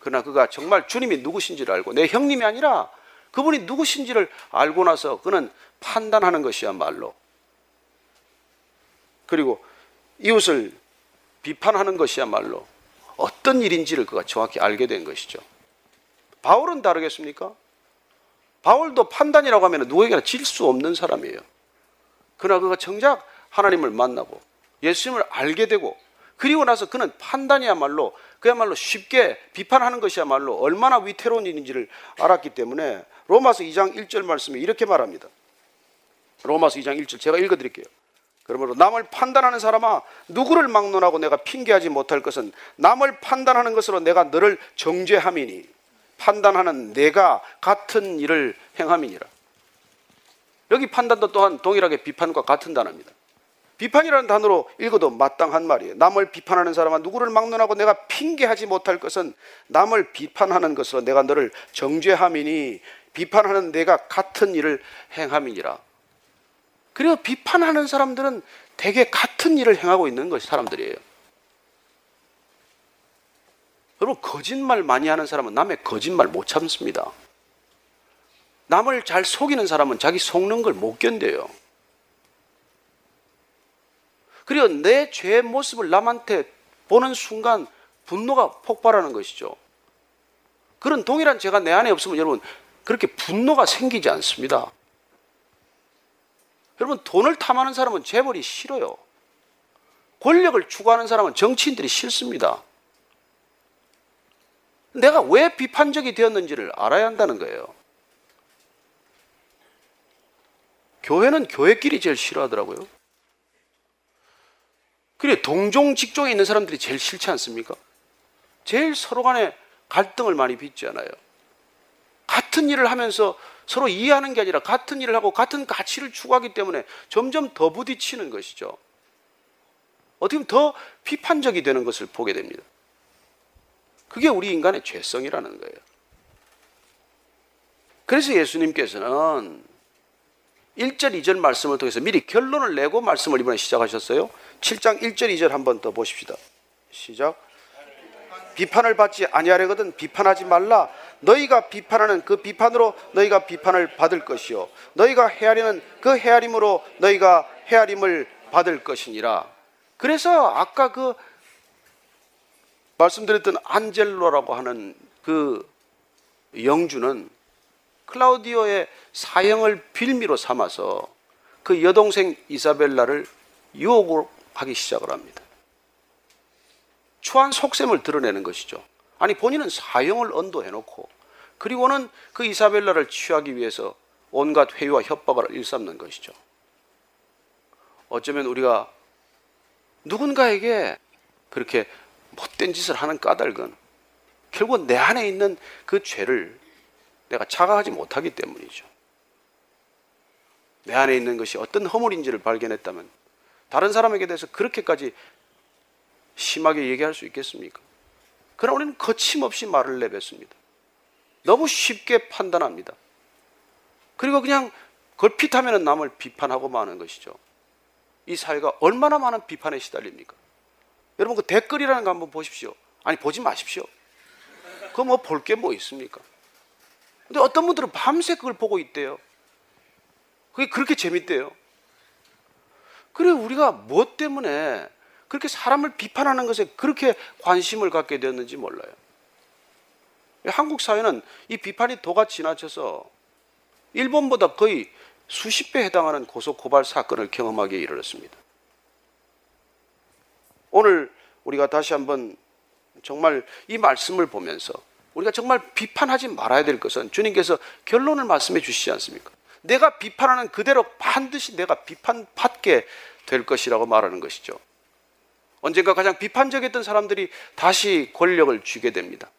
B: 그러나 그가 정말 주님이 누구신지를 알고 내 형님이 아니라 그분이 누구신지를 알고 나서 그는 판단하는 것이야말로 그리고 이웃을 비판하는 것이야말로 어떤 일인지를 그가 정확히 알게 된 것이죠. 바울은 다르겠습니까? 바울도 판단이라고 하면 누구에게나 질 수 없는 사람이에요. 그러나 그가 정작 하나님을 만나고 예수님을 알게 되고 그리고 나서 그는 판단이야말로 그야말로 쉽게 비판하는 것이야말로 얼마나 위태로운 일인지를 알았기 때문에 로마서 2장 1절 말씀에 이렇게 말합니다. 로마서 2장 1절 제가 읽어 드릴게요. 그러므로 남을 판단하는 사람아 누구를 막론하고 내가 핑계하지 못할 것은 남을 판단하는 것으로 내가 너를 정죄함이니 판단하는 내가 같은 일을 행함이니라. 여기 판단도 또한 동일하게 비판과 같은 단어입니다. 비판이라는 단어로 읽어도 마땅한 말이에요. 남을 비판하는 사람은 누구를 막론하고 내가 핑계하지 못할 것은 남을 비판하는 것으로 내가 너를 정죄함이니 비판하는 내가 같은 일을 행함이니라. 그리고 비판하는 사람들은 대개 같은 일을 행하고 있는 것이 사람들이에요. 여러분 거짓말 많이 하는 사람은 남의 거짓말 못 참습니다. 남을 잘 속이는 사람은 자기 속는 걸 못 견뎌요. 그리고 내 죄의 모습을 남한테 보는 순간 분노가 폭발하는 것이죠. 그런 동일한 죄가 내 안에 없으면 여러분 그렇게 분노가 생기지 않습니다. 여러분 돈을 탐하는 사람은 재벌이 싫어요. 권력을 추구하는 사람은 정치인들이 싫습니다. 내가 왜 비판적이 되었는지를 알아야 한다는 거예요. 교회는 교회끼리 제일 싫어하더라고요. 그래 동종 직종에 있는 사람들이 제일 싫지 않습니까? 제일 서로 간에 갈등을 많이 빚잖아요. 같은 일을 하면서 서로 이해하는 게 아니라 같은 일을 하고 같은 가치를 추구하기 때문에 점점 더 부딪히는 것이죠. 어떻게 보면 더 비판적이 되는 것을 보게 됩니다. 그게 우리 인간의 죄성이라는 거예요. 그래서 예수님께서는 1절, 2절 말씀을 통해서 미리 결론을 내고 말씀을 이번에 시작하셨어요. 7장 1절, 2절 한번 더 보십시다. 시작. 비판을 받지 아니하려거든 비판하지 말라. 너희가 비판하는 그 비판으로 너희가 비판을 받을 것이요 너희가 헤아리는 그 헤아림으로 너희가 헤아림을 받을 것이니라. 그래서 아까 그 말씀드렸던 안젤로라고 하는 그 영주는 클라우디오의 사형을 빌미로 삼아서 그 여동생 이사벨라를 유혹하기 시작을 합니다. 추한 속셈을 드러내는 것이죠. 아니 본인은 사형을 언도해놓고 그리고는 그 이사벨라를 취하기 위해서 온갖 회유와 협박을 일삼는 것이죠. 어쩌면 우리가 누군가에게 그렇게 못된 짓을 하는 까닭은 결국 내 안에 있는 그 죄를 내가 자각하지 못하기 때문이죠. 내 안에 있는 것이 어떤 허물인지를 발견했다면 다른 사람에게 대해서 그렇게까지 심하게 얘기할 수 있겠습니까? 그러나 우리는 거침없이 말을 내뱉습니다. 너무 쉽게 판단합니다. 그리고 그냥 걸핏하면 남을 비판하고 마는 것이죠. 이 사회가 얼마나 많은 비판에 시달립니까? 여러분 그 댓글이라는 거 한번 보십시오. 아니 보지 마십시오. 그뭐볼 게 뭐 있습니까? 근데 어떤 분들은 밤새 그걸 보고 있대요. 그게 그렇게 재밌대요. 그래 우리가 뭐 때문에 그렇게 사람을 비판하는 것에 그렇게 관심을 갖게 되었는지 몰라요. 한국 사회는 이 비판이 도가 지나쳐서 일본보다 거의 수십 배 해당하는 고소 고발 사건을 경험하게 이르렀습니다. 오늘 우리가 다시 한번 정말 이 말씀을 보면서 우리가 정말 비판하지 말아야 될 것은 주님께서 결론을 말씀해 주시지 않습니까? 내가 비판하는 그대로 반드시 내가 비판받게 될 것이라고 말하는 것이죠. 언젠가 가장 비판적이었던 사람들이 다시 권력을 쥐게 됩니다.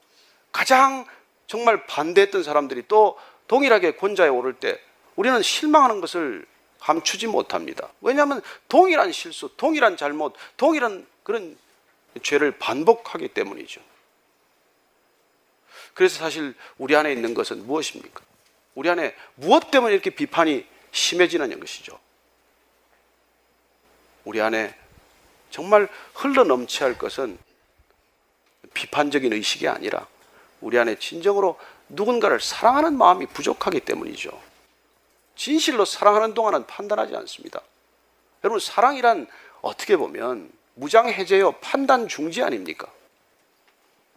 B: 가장 정말 반대했던 사람들이 또 동일하게 권좌에 오를 때 우리는 실망하는 것을 감추지 못합니다. 왜냐하면 동일한 실수, 동일한 잘못, 동일한 그런 죄를 반복하기 때문이죠. 그래서 사실 우리 안에 있는 것은 무엇입니까? 우리 안에 무엇 때문에 이렇게 비판이 심해지는 것이죠. 우리 안에 정말 흘러 넘쳐야 할 것은 비판적인 의식이 아니라 우리 안에 진정으로 누군가를 사랑하는 마음이 부족하기 때문이죠. 진실로 사랑하는 동안은 판단하지 않습니다. 여러분, 사랑이란 어떻게 보면 무장해제요, 판단 중지 아닙니까?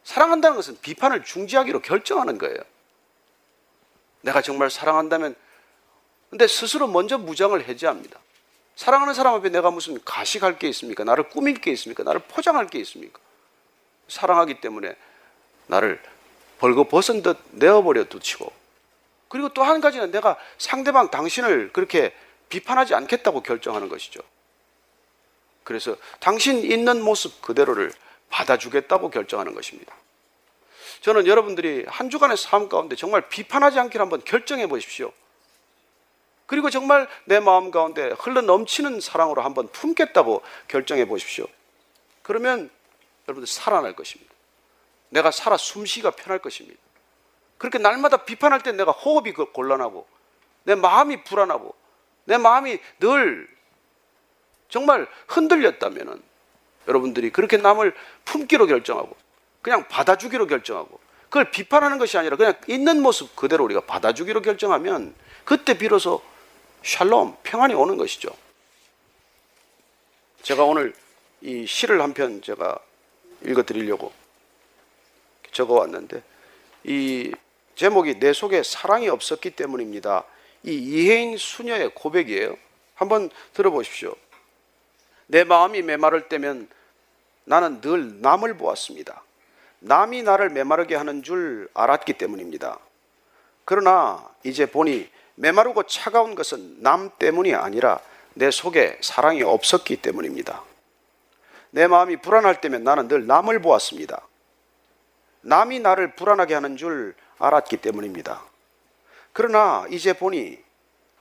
B: 사랑한다는 것은 비판을 중지하기로 결정하는 거예요. 내가 정말 사랑한다면, 근데 스스로 먼저 무장을 해제합니다. 사랑하는 사람 앞에 내가 무슨 가식할 게 있습니까? 나를 꾸밀 게 있습니까? 나를 포장할 게 있습니까? 사랑하기 때문에 나를 벌거 벗은 듯 내어버려 두치고 그리고 또 한 가지는 내가 상대방 당신을 그렇게 비판하지 않겠다고 결정하는 것이죠. 그래서 당신 있는 모습 그대로를 받아주겠다고 결정하는 것입니다. 저는 여러분들이 한 주간의 삶 가운데 정말 비판하지 않기를 한번 결정해 보십시오. 그리고 정말 내 마음 가운데 흘러 넘치는 사랑으로 한번 품겠다고 결정해 보십시오. 그러면 여러분들 살아날 것입니다. 내가 살아 숨쉬기가 편할 것입니다. 그렇게 날마다 비판할 때 내가 호흡이 그 곤란하고 내 마음이 불안하고 내 마음이 늘 정말 흔들렸다면은 여러분들이 그렇게 남을 품기로 결정하고 그냥 받아주기로 결정하고 그걸 비판하는 것이 아니라 그냥 있는 모습 그대로 우리가 받아주기로 결정하면 그때 비로소 샬롬 평안이 오는 것이죠. 제가 오늘 이 시를 한 편 제가 읽어 드리려고 적어 왔는데 이 제목이 내 속에 사랑이 없었기 때문입니다. 이 이혜인 수녀의 고백이에요. 한번 들어보십시오. 내 마음이 메마를 때면 나는 늘 남을 보았습니다. 남이 나를 메마르게 하는 줄 알았기 때문입니다. 그러나 이제 보니 메마르고 차가운 것은 남 때문이 아니라 내 속에 사랑이 없었기 때문입니다. 내 마음이 불안할 때면 나는 늘 남을 보았습니다. 남이 나를 불안하게 하는 줄 알았기 때문입니다. 그러나 이제 보니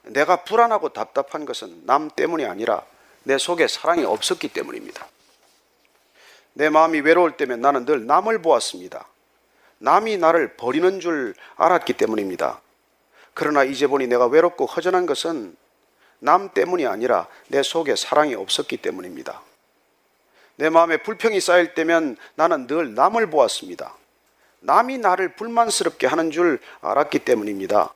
B: 내가 불안하고 답답한 것은 남 때문이 아니라 내 속에 사랑이 없었기 때문입니다. 내 마음이 외로울 때면 나는 늘 남을 보았습니다. 남이 나를 버리는 줄 알았기 때문입니다. 그러나 이제 보니 내가 외롭고 허전한 것은 남 때문이 아니라 내 속에 사랑이 없었기 때문입니다. 내 마음에 불평이 쌓일 때면 나는 늘 남을 보았습니다. 남이 나를 불만스럽게 하는 줄 알았기 때문입니다.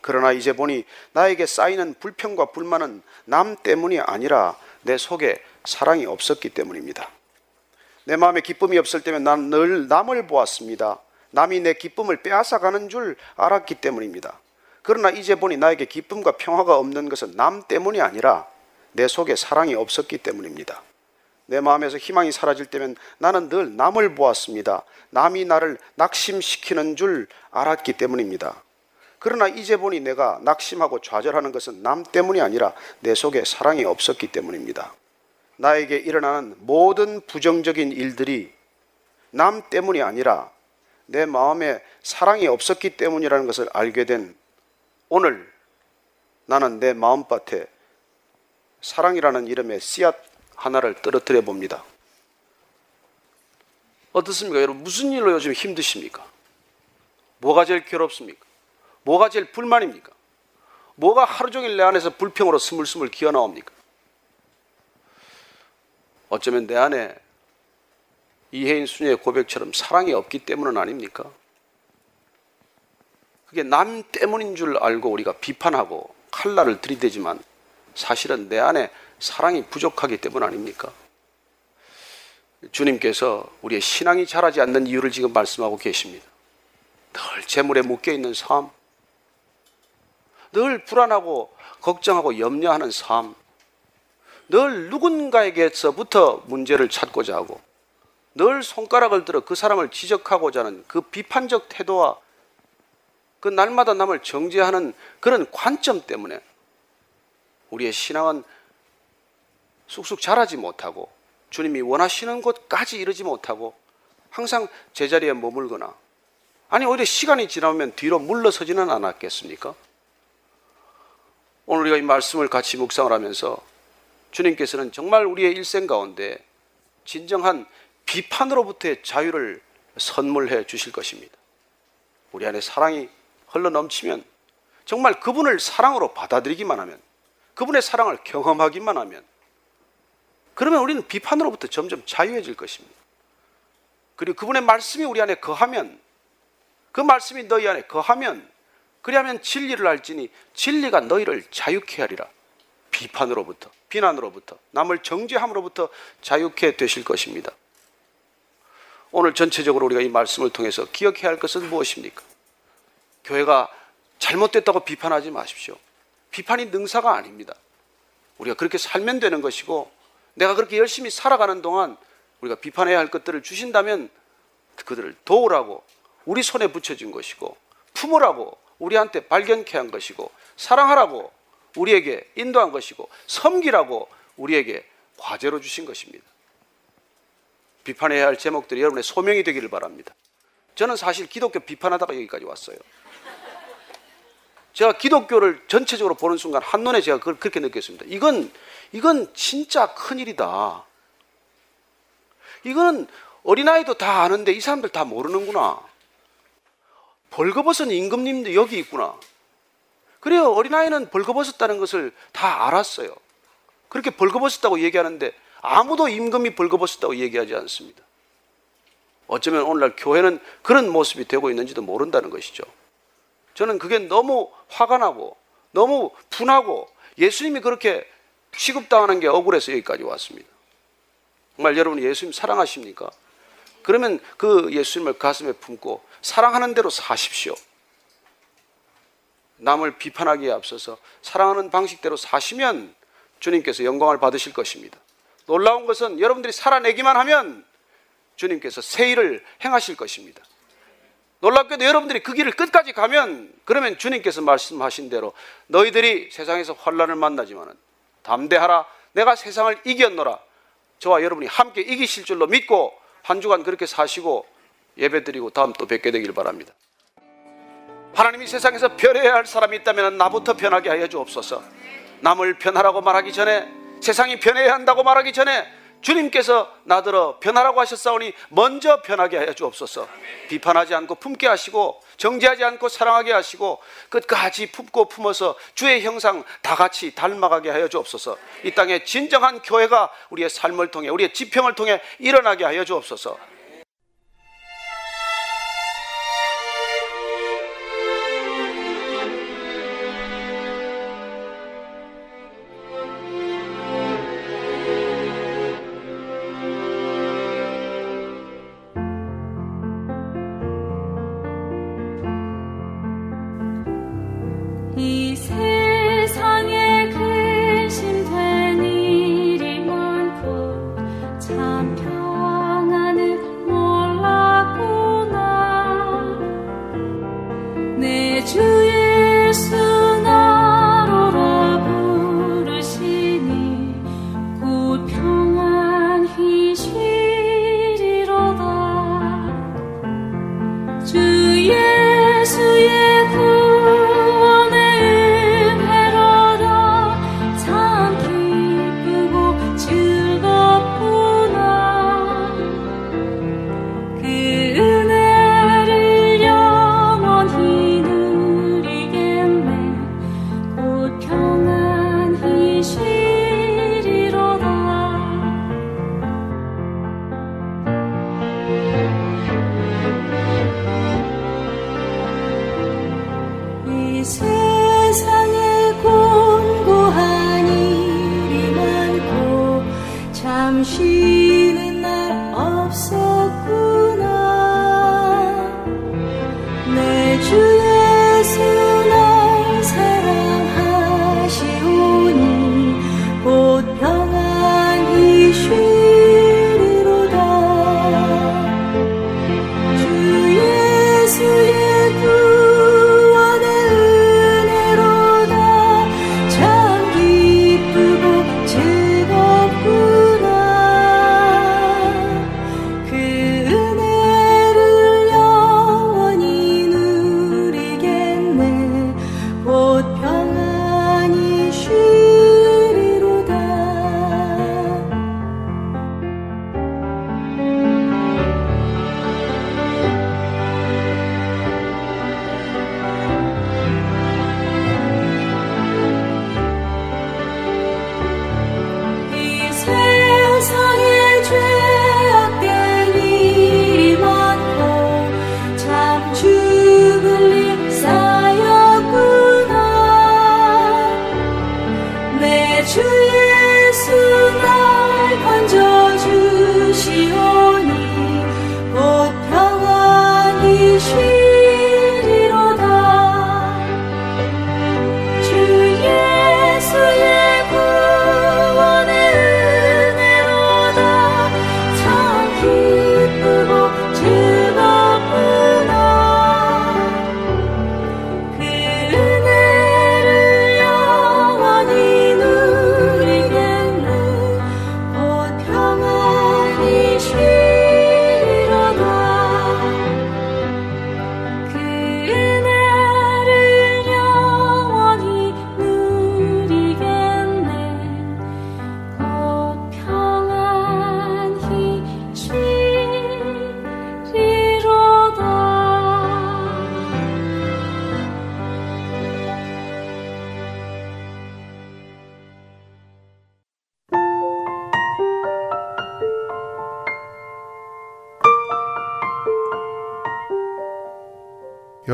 B: 그러나 이제 보니 나에게 쌓이는 불평과 불만은 남 때문이 아니라 내 속에 사랑이 없었기 때문입니다. 내 마음에 기쁨이 없을 때면 난 늘 남을 보았습니다. 남이 내 기쁨을 빼앗아가는 줄 알았기 때문입니다. 그러나 이제 보니 나에게 기쁨과 평화가 없는 것은 남 때문이 아니라 내 속에 사랑이 없었기 때문입니다. 내 마음에서 희망이 사라질 때면 나는 늘 남을 보았습니다. 남이 나를 낙심시키는 줄 알았기 때문입니다. 그러나 이제 보니 내가 낙심하고 좌절하는 것은 남 때문이 아니라 내 속에 사랑이 없었기 때문입니다. 나에게 일어나는 모든 부정적인 일들이 남 때문이 아니라 내 마음에 사랑이 없었기 때문이라는 것을 알게 된 오늘 나는 내 마음밭에 사랑이라는 이름의 씨앗 하나를 떨어뜨려 봅니다. 어떻습니까? 여러분, 무슨 일로 요즘 힘드십니까? 뭐가 제일 괴롭습니까? 뭐가 제일 불만입니까? 뭐가 하루 종일 내 안에서 불평으로 스물스물 기어 나옵니까? 어쩌면 내 안에 이혜인 수녀의 고백처럼 사랑이 없기 때문은 아닙니까? 그게 남 때문인 줄 알고 우리가 비판하고 칼날을 들이대지만 사실은 내 안에 사랑이 부족하기 때문 아닙니까? 주님께서 우리의 신앙이 자라지 않는 이유를 지금 말씀하고 계십니다. 늘 재물에 묶여 있는 삶, 늘 불안하고 걱정하고 염려하는 삶, 늘 누군가에게서부터 문제를 찾고자 하고 늘 손가락을 들어 그 사람을 지적하고자 하는 그 비판적 태도와 그 날마다 남을 정죄하는 그런 관점 때문에 우리의 신앙은 쑥쑥 자라지 못하고 주님이 원하시는 곳까지 이르지 못하고 항상 제자리에 머물거나 아니 오히려 시간이 지나면 뒤로 물러서지는 않았겠습니까? 오늘 우리가 이 말씀을 같이 묵상을 하면서 주님께서는 정말 우리의 일생 가운데 진정한 비판으로부터의 자유를 선물해 주실 것입니다. 우리 안에 사랑이 흘러 넘치면 정말 그분을 사랑으로 받아들이기만 하면 그분의 사랑을 경험하기만 하면 그러면 우리는 비판으로부터 점점 자유해질 것입니다. 그리고 그분의 말씀이 우리 안에 거하면 그 말씀이 너희 안에 거하면 그리하면 진리를 알지니 진리가 너희를 자유케 하리라. 비판으로부터 비난으로부터 남을 정죄함으로부터 자유케 되실 것입니다. 오늘 전체적으로 우리가 이 말씀을 통해서 기억해야 할 것은 무엇입니까? 교회가 잘못됐다고 비판하지 마십시오. 비판이 능사가 아닙니다. 우리가 그렇게 살면 되는 것이고 내가 그렇게 열심히 살아가는 동안 우리가 비판해야 할 것들을 주신다면 그들을 도우라고 우리 손에 붙여진 것이고 품으라고 우리한테 발견케 한 것이고 사랑하라고 우리에게 인도한 것이고 섬기라고 우리에게 과제로 주신 것입니다. 비판해야 할 제목들이 여러분의 소명이 되기를 바랍니다. 저는 사실 기독교 비판하다가 여기까지 왔어요. 제가 기독교를 전체적으로 보는 순간 한눈에 제가 그걸 그렇게 느꼈습니다. 이건 이건 진짜 큰 일이다. 이거는 어린아이도 다 아는데 이 사람들 다 모르는구나. 벌거벗은 임금님도 여기 있구나. 그래요. 어린아이는 벌거벗었다는 것을 다 알았어요. 그렇게 벌거벗었다고 얘기하는데 아무도 임금이 벌거벗었다고 얘기하지 않습니다. 어쩌면 오늘날 교회는 그런 모습이 되고 있는지도 모른다는 것이죠. 저는 그게 너무 화가 나고 너무 분하고 예수님이 그렇게 취급당하는 게 억울해서 여기까지 왔습니다. 정말 여러분 예수님 사랑하십니까? 그러면 그 예수님을 가슴에 품고 사랑하는 대로 사십시오. 남을 비판하기에 앞서서 사랑하는 방식대로 사시면 주님께서 영광을 받으실 것입니다. 놀라운 것은 여러분들이 살아내기만 하면 주님께서 새 일을 행하실 것입니다. 놀랍게도 여러분들이 그 길을 끝까지 가면 그러면 주님께서 말씀하신 대로 너희들이 세상에서 환란을 만나지만은 담대하라 내가 세상을 이겼노라 저와 여러분이 함께 이기실 줄로 믿고 한 주간 그렇게 사시고 예배드리고 다음 또 뵙게 되길 바랍니다. 하나님이 세상에서 변해야 할 사람이 있다면 나부터 변하게 하여 주옵소서. 남을 변하라고 말하기 전에 세상이 변해야 한다고 말하기 전에 주님께서 나더러 변하라고 하셨사오니 먼저 변하게 하여 주옵소서. 비판하지 않고 품게 하시고 정죄하지 않고 사랑하게 하시고 끝까지 품고 품어서 주의 형상 다 같이 닮아가게 하여 주옵소서. 이 땅에 진정한 교회가 우리의 삶을 통해 우리의 지평을 통해 일어나게 하여 주옵소서.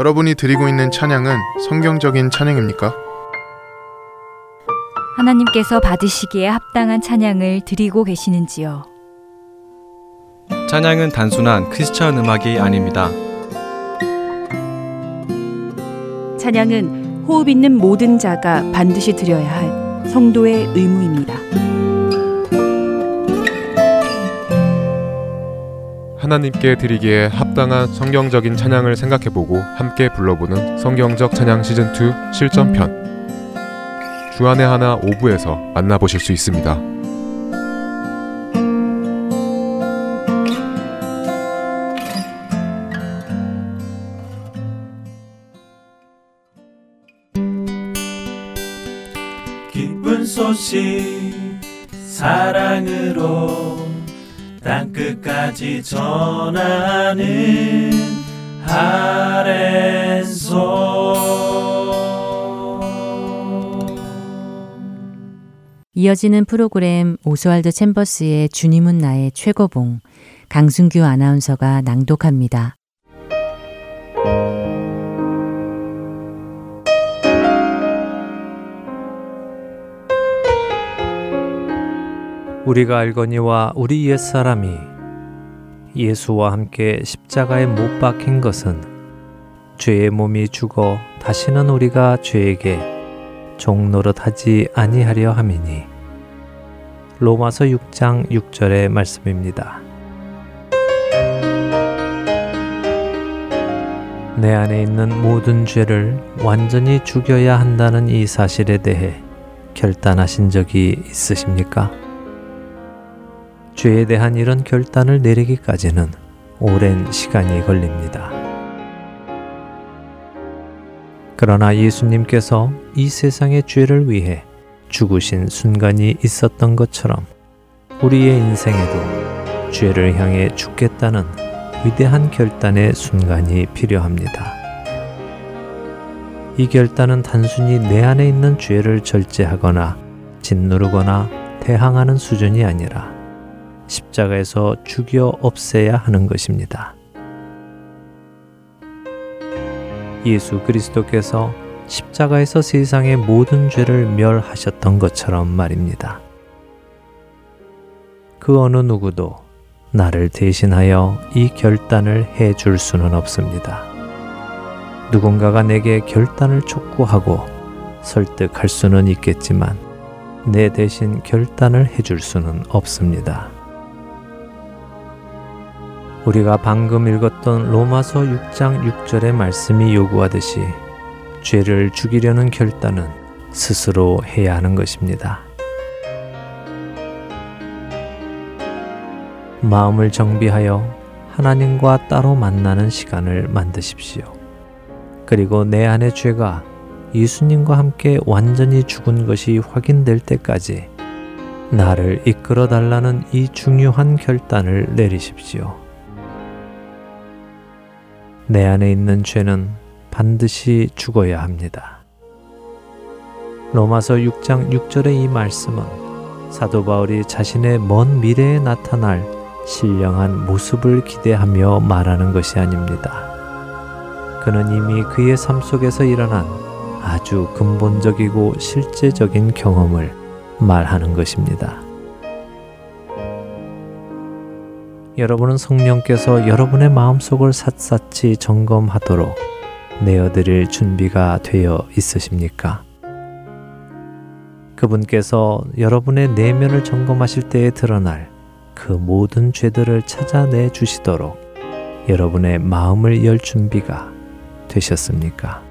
C: 여러분이 드리고 있는 찬양은 성경적인 찬양입니까?
D: 하나님께서 받으시기에 합당한 찬양을 드리고 계시는지요?
E: 찬양은 단순한 크리스천 음악이 아닙니다.
D: 찬양은 호흡 있는 모든 자가 반드시 드려야 할 성도의 의무입니다.
C: 하나님께 드리기에 합당한 성경적인 찬양을 생각해보고 함께 불러보는 성경적 찬양 시즌2 실전편 주안의 하나 5부에서 만나보실 수 있습니다.
F: 사랑으로 땅끝까지 전하는 아랜소
A: 이어지는 프로그램 오스왈드 챔버스의 주님은 나의 최고봉 강순규 아나운서가 낭독합니다.
G: 우리가 알거니와 우리 옛사람이 예수와 함께 십자가에 못 박힌 것은 죄의 몸이 죽어 다시는 우리가 죄에게 종노릇하지 아니하려 함이니 로마서 6장 6절의 말씀입니다. 내 안에 있는 모든 죄를 완전히 죽여야 한다는 이 사실에 대해 결단하신 적이 있으십니까? 죄에 대한 이런 결단을 내리기까지는 오랜 시간이 걸립니다. 그러나 예수님께서 이 세상의 죄를 위해 죽으신 순간이 있었던 것처럼 우리의 인생에도 죄를 향해 죽겠다는 위대한 결단의 순간이 필요합니다. 이 결단은 단순히 내 안에 있는 죄를 절제하거나 짓누르거나 대항하는 수준이 아니라 십자가에서 죽여 없애야 하는 것입니다. 예수 그리스도께서 십자가에서 세상의 모든 죄를 멸하셨던 것처럼 말입니다. 그 어느 누구도 나를 대신하여 이 결단을 해 줄 수는 없습니다. 누군가가 내게 결단을 촉구하고 설득할 수는 있겠지만 내 대신 결단을 해 줄 수는 없습니다. 우리가 방금 읽었던 로마서 6장 6절의 말씀이 요구하듯이 죄를 죽이려는 결단은 스스로 해야 하는 것입니다. 마음을 정비하여 하나님과 따로 만나는 시간을 만드십시오. 그리고 내 안의 죄가 예수님과 함께 완전히 죽은 것이 확인될 때까지 나를 이끌어 달라는 이 중요한 결단을 내리십시오. 내 안에 있는 죄는 반드시 죽어야 합니다. 로마서 6장 6절의 이 말씀은 사도 바울이 자신의 먼 미래에 나타날 신령한 모습을 기대하며 말하는 것이 아닙니다. 그는 이미 그의 삶 속에서 일어난 아주 근본적이고 실제적인 경험을 말하는 것입니다. 여러분은 성령께서 여러분의 마음속을 샅샅이 점검하도록 내어드릴 준비가 되어 있으십니까? 그분께서 여러분의 내면을 점검하실 때에 드러날 그 모든 죄들을 찾아내 주시도록 여러분의 마음을 열 준비가 되셨습니까?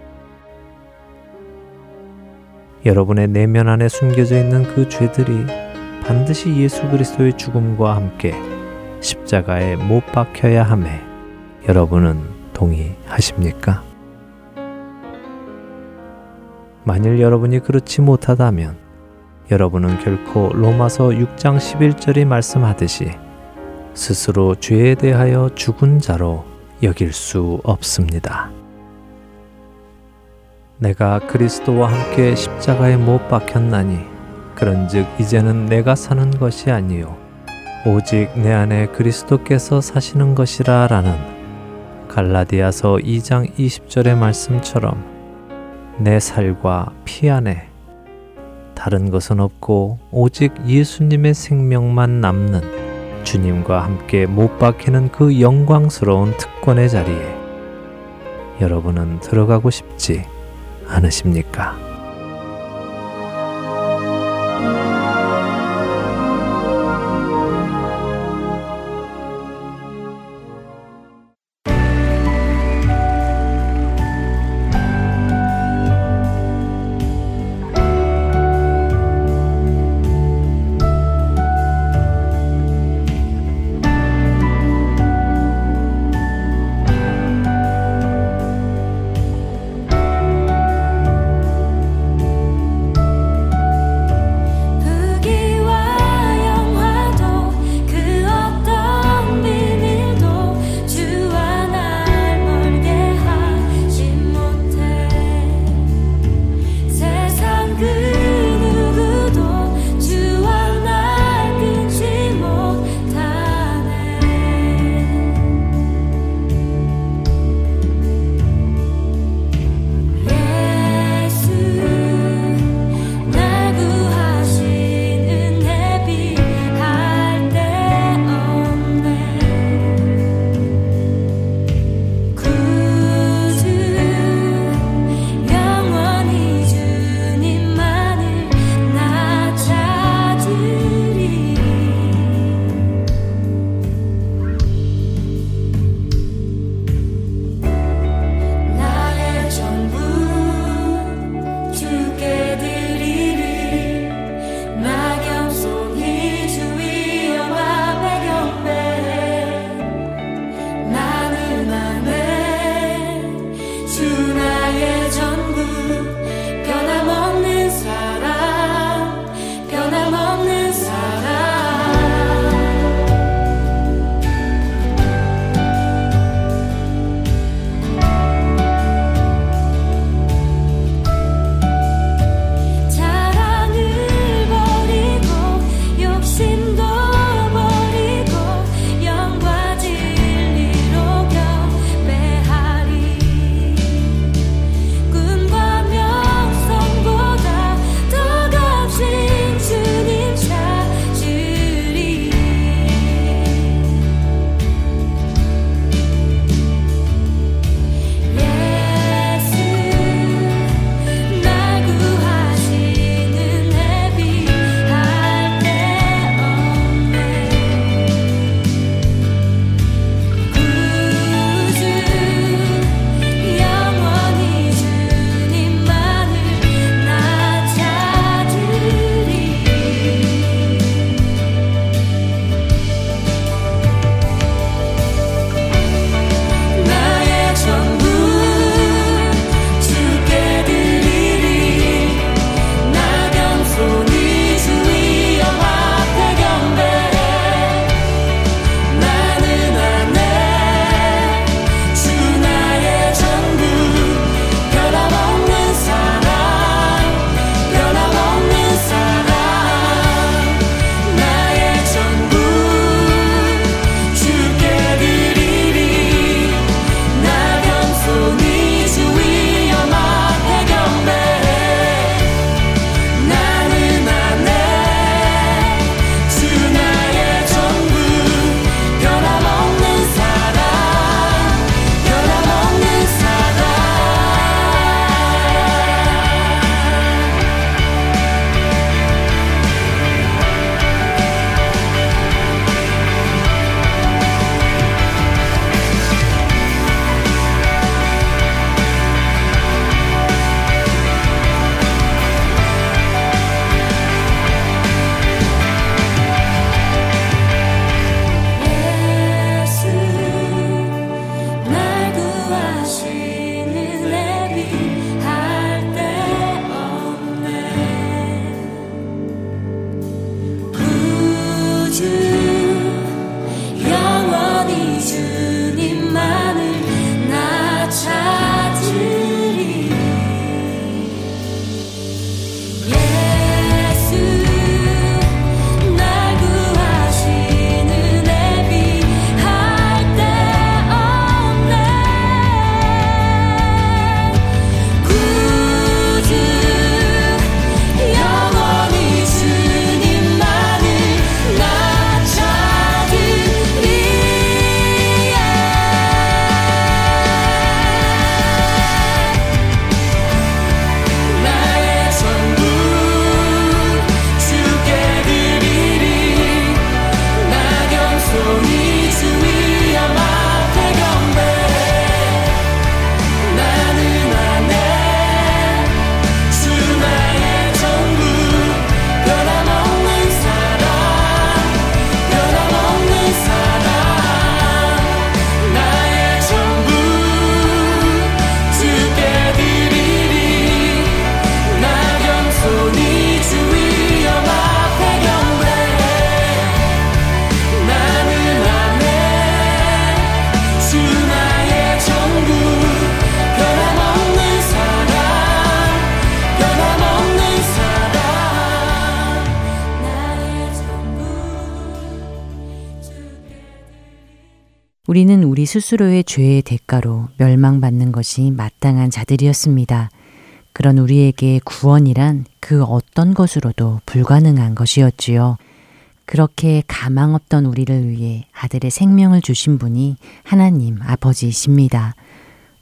G: 여러분의 내면 안에 숨겨져 있는 그 죄들이 반드시 예수 그리스도의 죽음과 함께 십자가에 못 박혀야 함에 여러분은 동의하십니까? 만일 여러분이 그렇지 못하다면 여러분은 결코 로마서 6장 11절이 말씀하듯이 스스로 죄에 대하여 죽은 자로 여길 수 없습니다. 내가 그리스도와 함께 십자가에 못 박혔나니 그런즉 이제는 내가 사는 것이 아니요 오직 내 안에 그리스도께서 사시는 것이라 라는 갈라디아서 2장 20절의 말씀처럼 내 살과 피 안에 다른 것은 없고 오직 예수님의 생명만 남는 주님과 함께 못 박히는 그 영광스러운 특권의 자리에 여러분은 들어가고 싶지 않으십니까?
A: 스스로의 죄의 대가로 멸망받는 것이 마땅한 자들이었습니다. 그런 우리에게 구원이란 그 어떤 것으로도 불가능한 것이었지요. 그렇게 가망 없던 우리를 위해 아들의 생명을 주신 분이 하나님 아버지이십니다.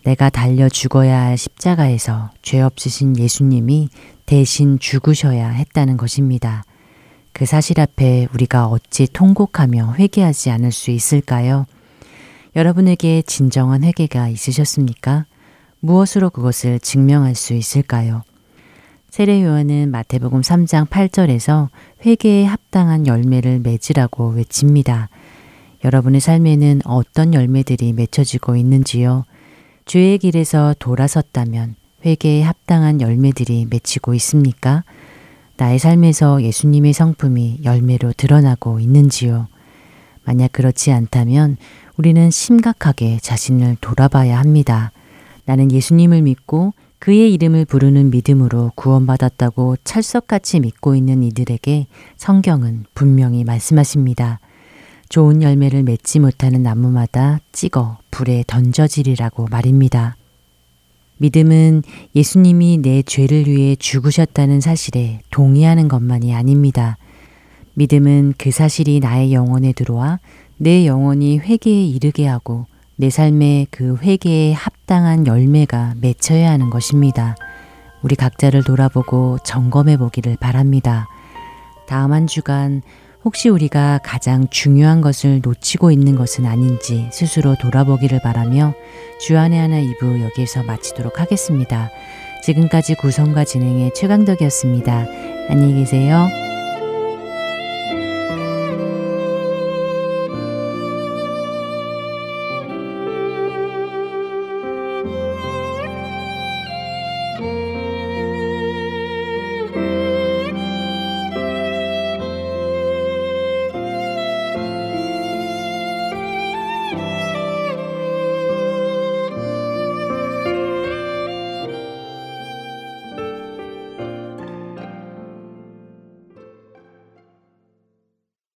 A: 내가 달려 죽어야 할 십자가에서 죄 없으신 예수님이 대신 죽으셔야 했다는 것입니다. 그 사실 앞에 우리가 어찌 통곡하며 회개하지 않을 수 있을까요? 여러분에게 진정한 회개가 있으셨습니까? 무엇으로 그것을 증명할 수 있을까요? 세례 요한은 마태복음 3장 8절에서 회개에 합당한 열매를 맺으라고 외칩니다. 여러분의 삶에는 어떤 열매들이 맺혀지고 있는지요? 죄의 길에서 돌아섰다면 회개에 합당한 열매들이 맺히고 있습니까? 나의 삶에서 예수님의 성품이 열매로 드러나고 있는지요? 만약 그렇지 않다면 우리는 심각하게 자신을 돌아봐야 합니다. 나는 예수님을 믿고 그의 이름을 부르는 믿음으로 구원받았다고 찰석같이 믿고 있는 이들에게 성경은 분명히 말씀하십니다. 좋은 열매를 맺지 못하는 나무마다 찍어 불에 던져지리라고 말입니다. 믿음은 예수님이 내 죄를 위해 죽으셨다는 사실에 동의하는 것만이 아닙니다. 믿음은 그 사실이 나의 영혼에 들어와 내 영혼이 회개에 이르게 하고 내 삶에 그 회개에 합당한 열매가 맺혀야 하는 것입니다. 우리 각자를 돌아보고 점검해 보기를 바랍니다. 다음 한 주간 혹시 우리가 가장 중요한 것을 놓치고 있는 것은 아닌지 스스로 돌아보기를 바라며 주안의 하나 2부 여기에서 마치도록 하겠습니다. 지금까지 구성과 진행의 최강덕이었습니다. 안녕히 계세요.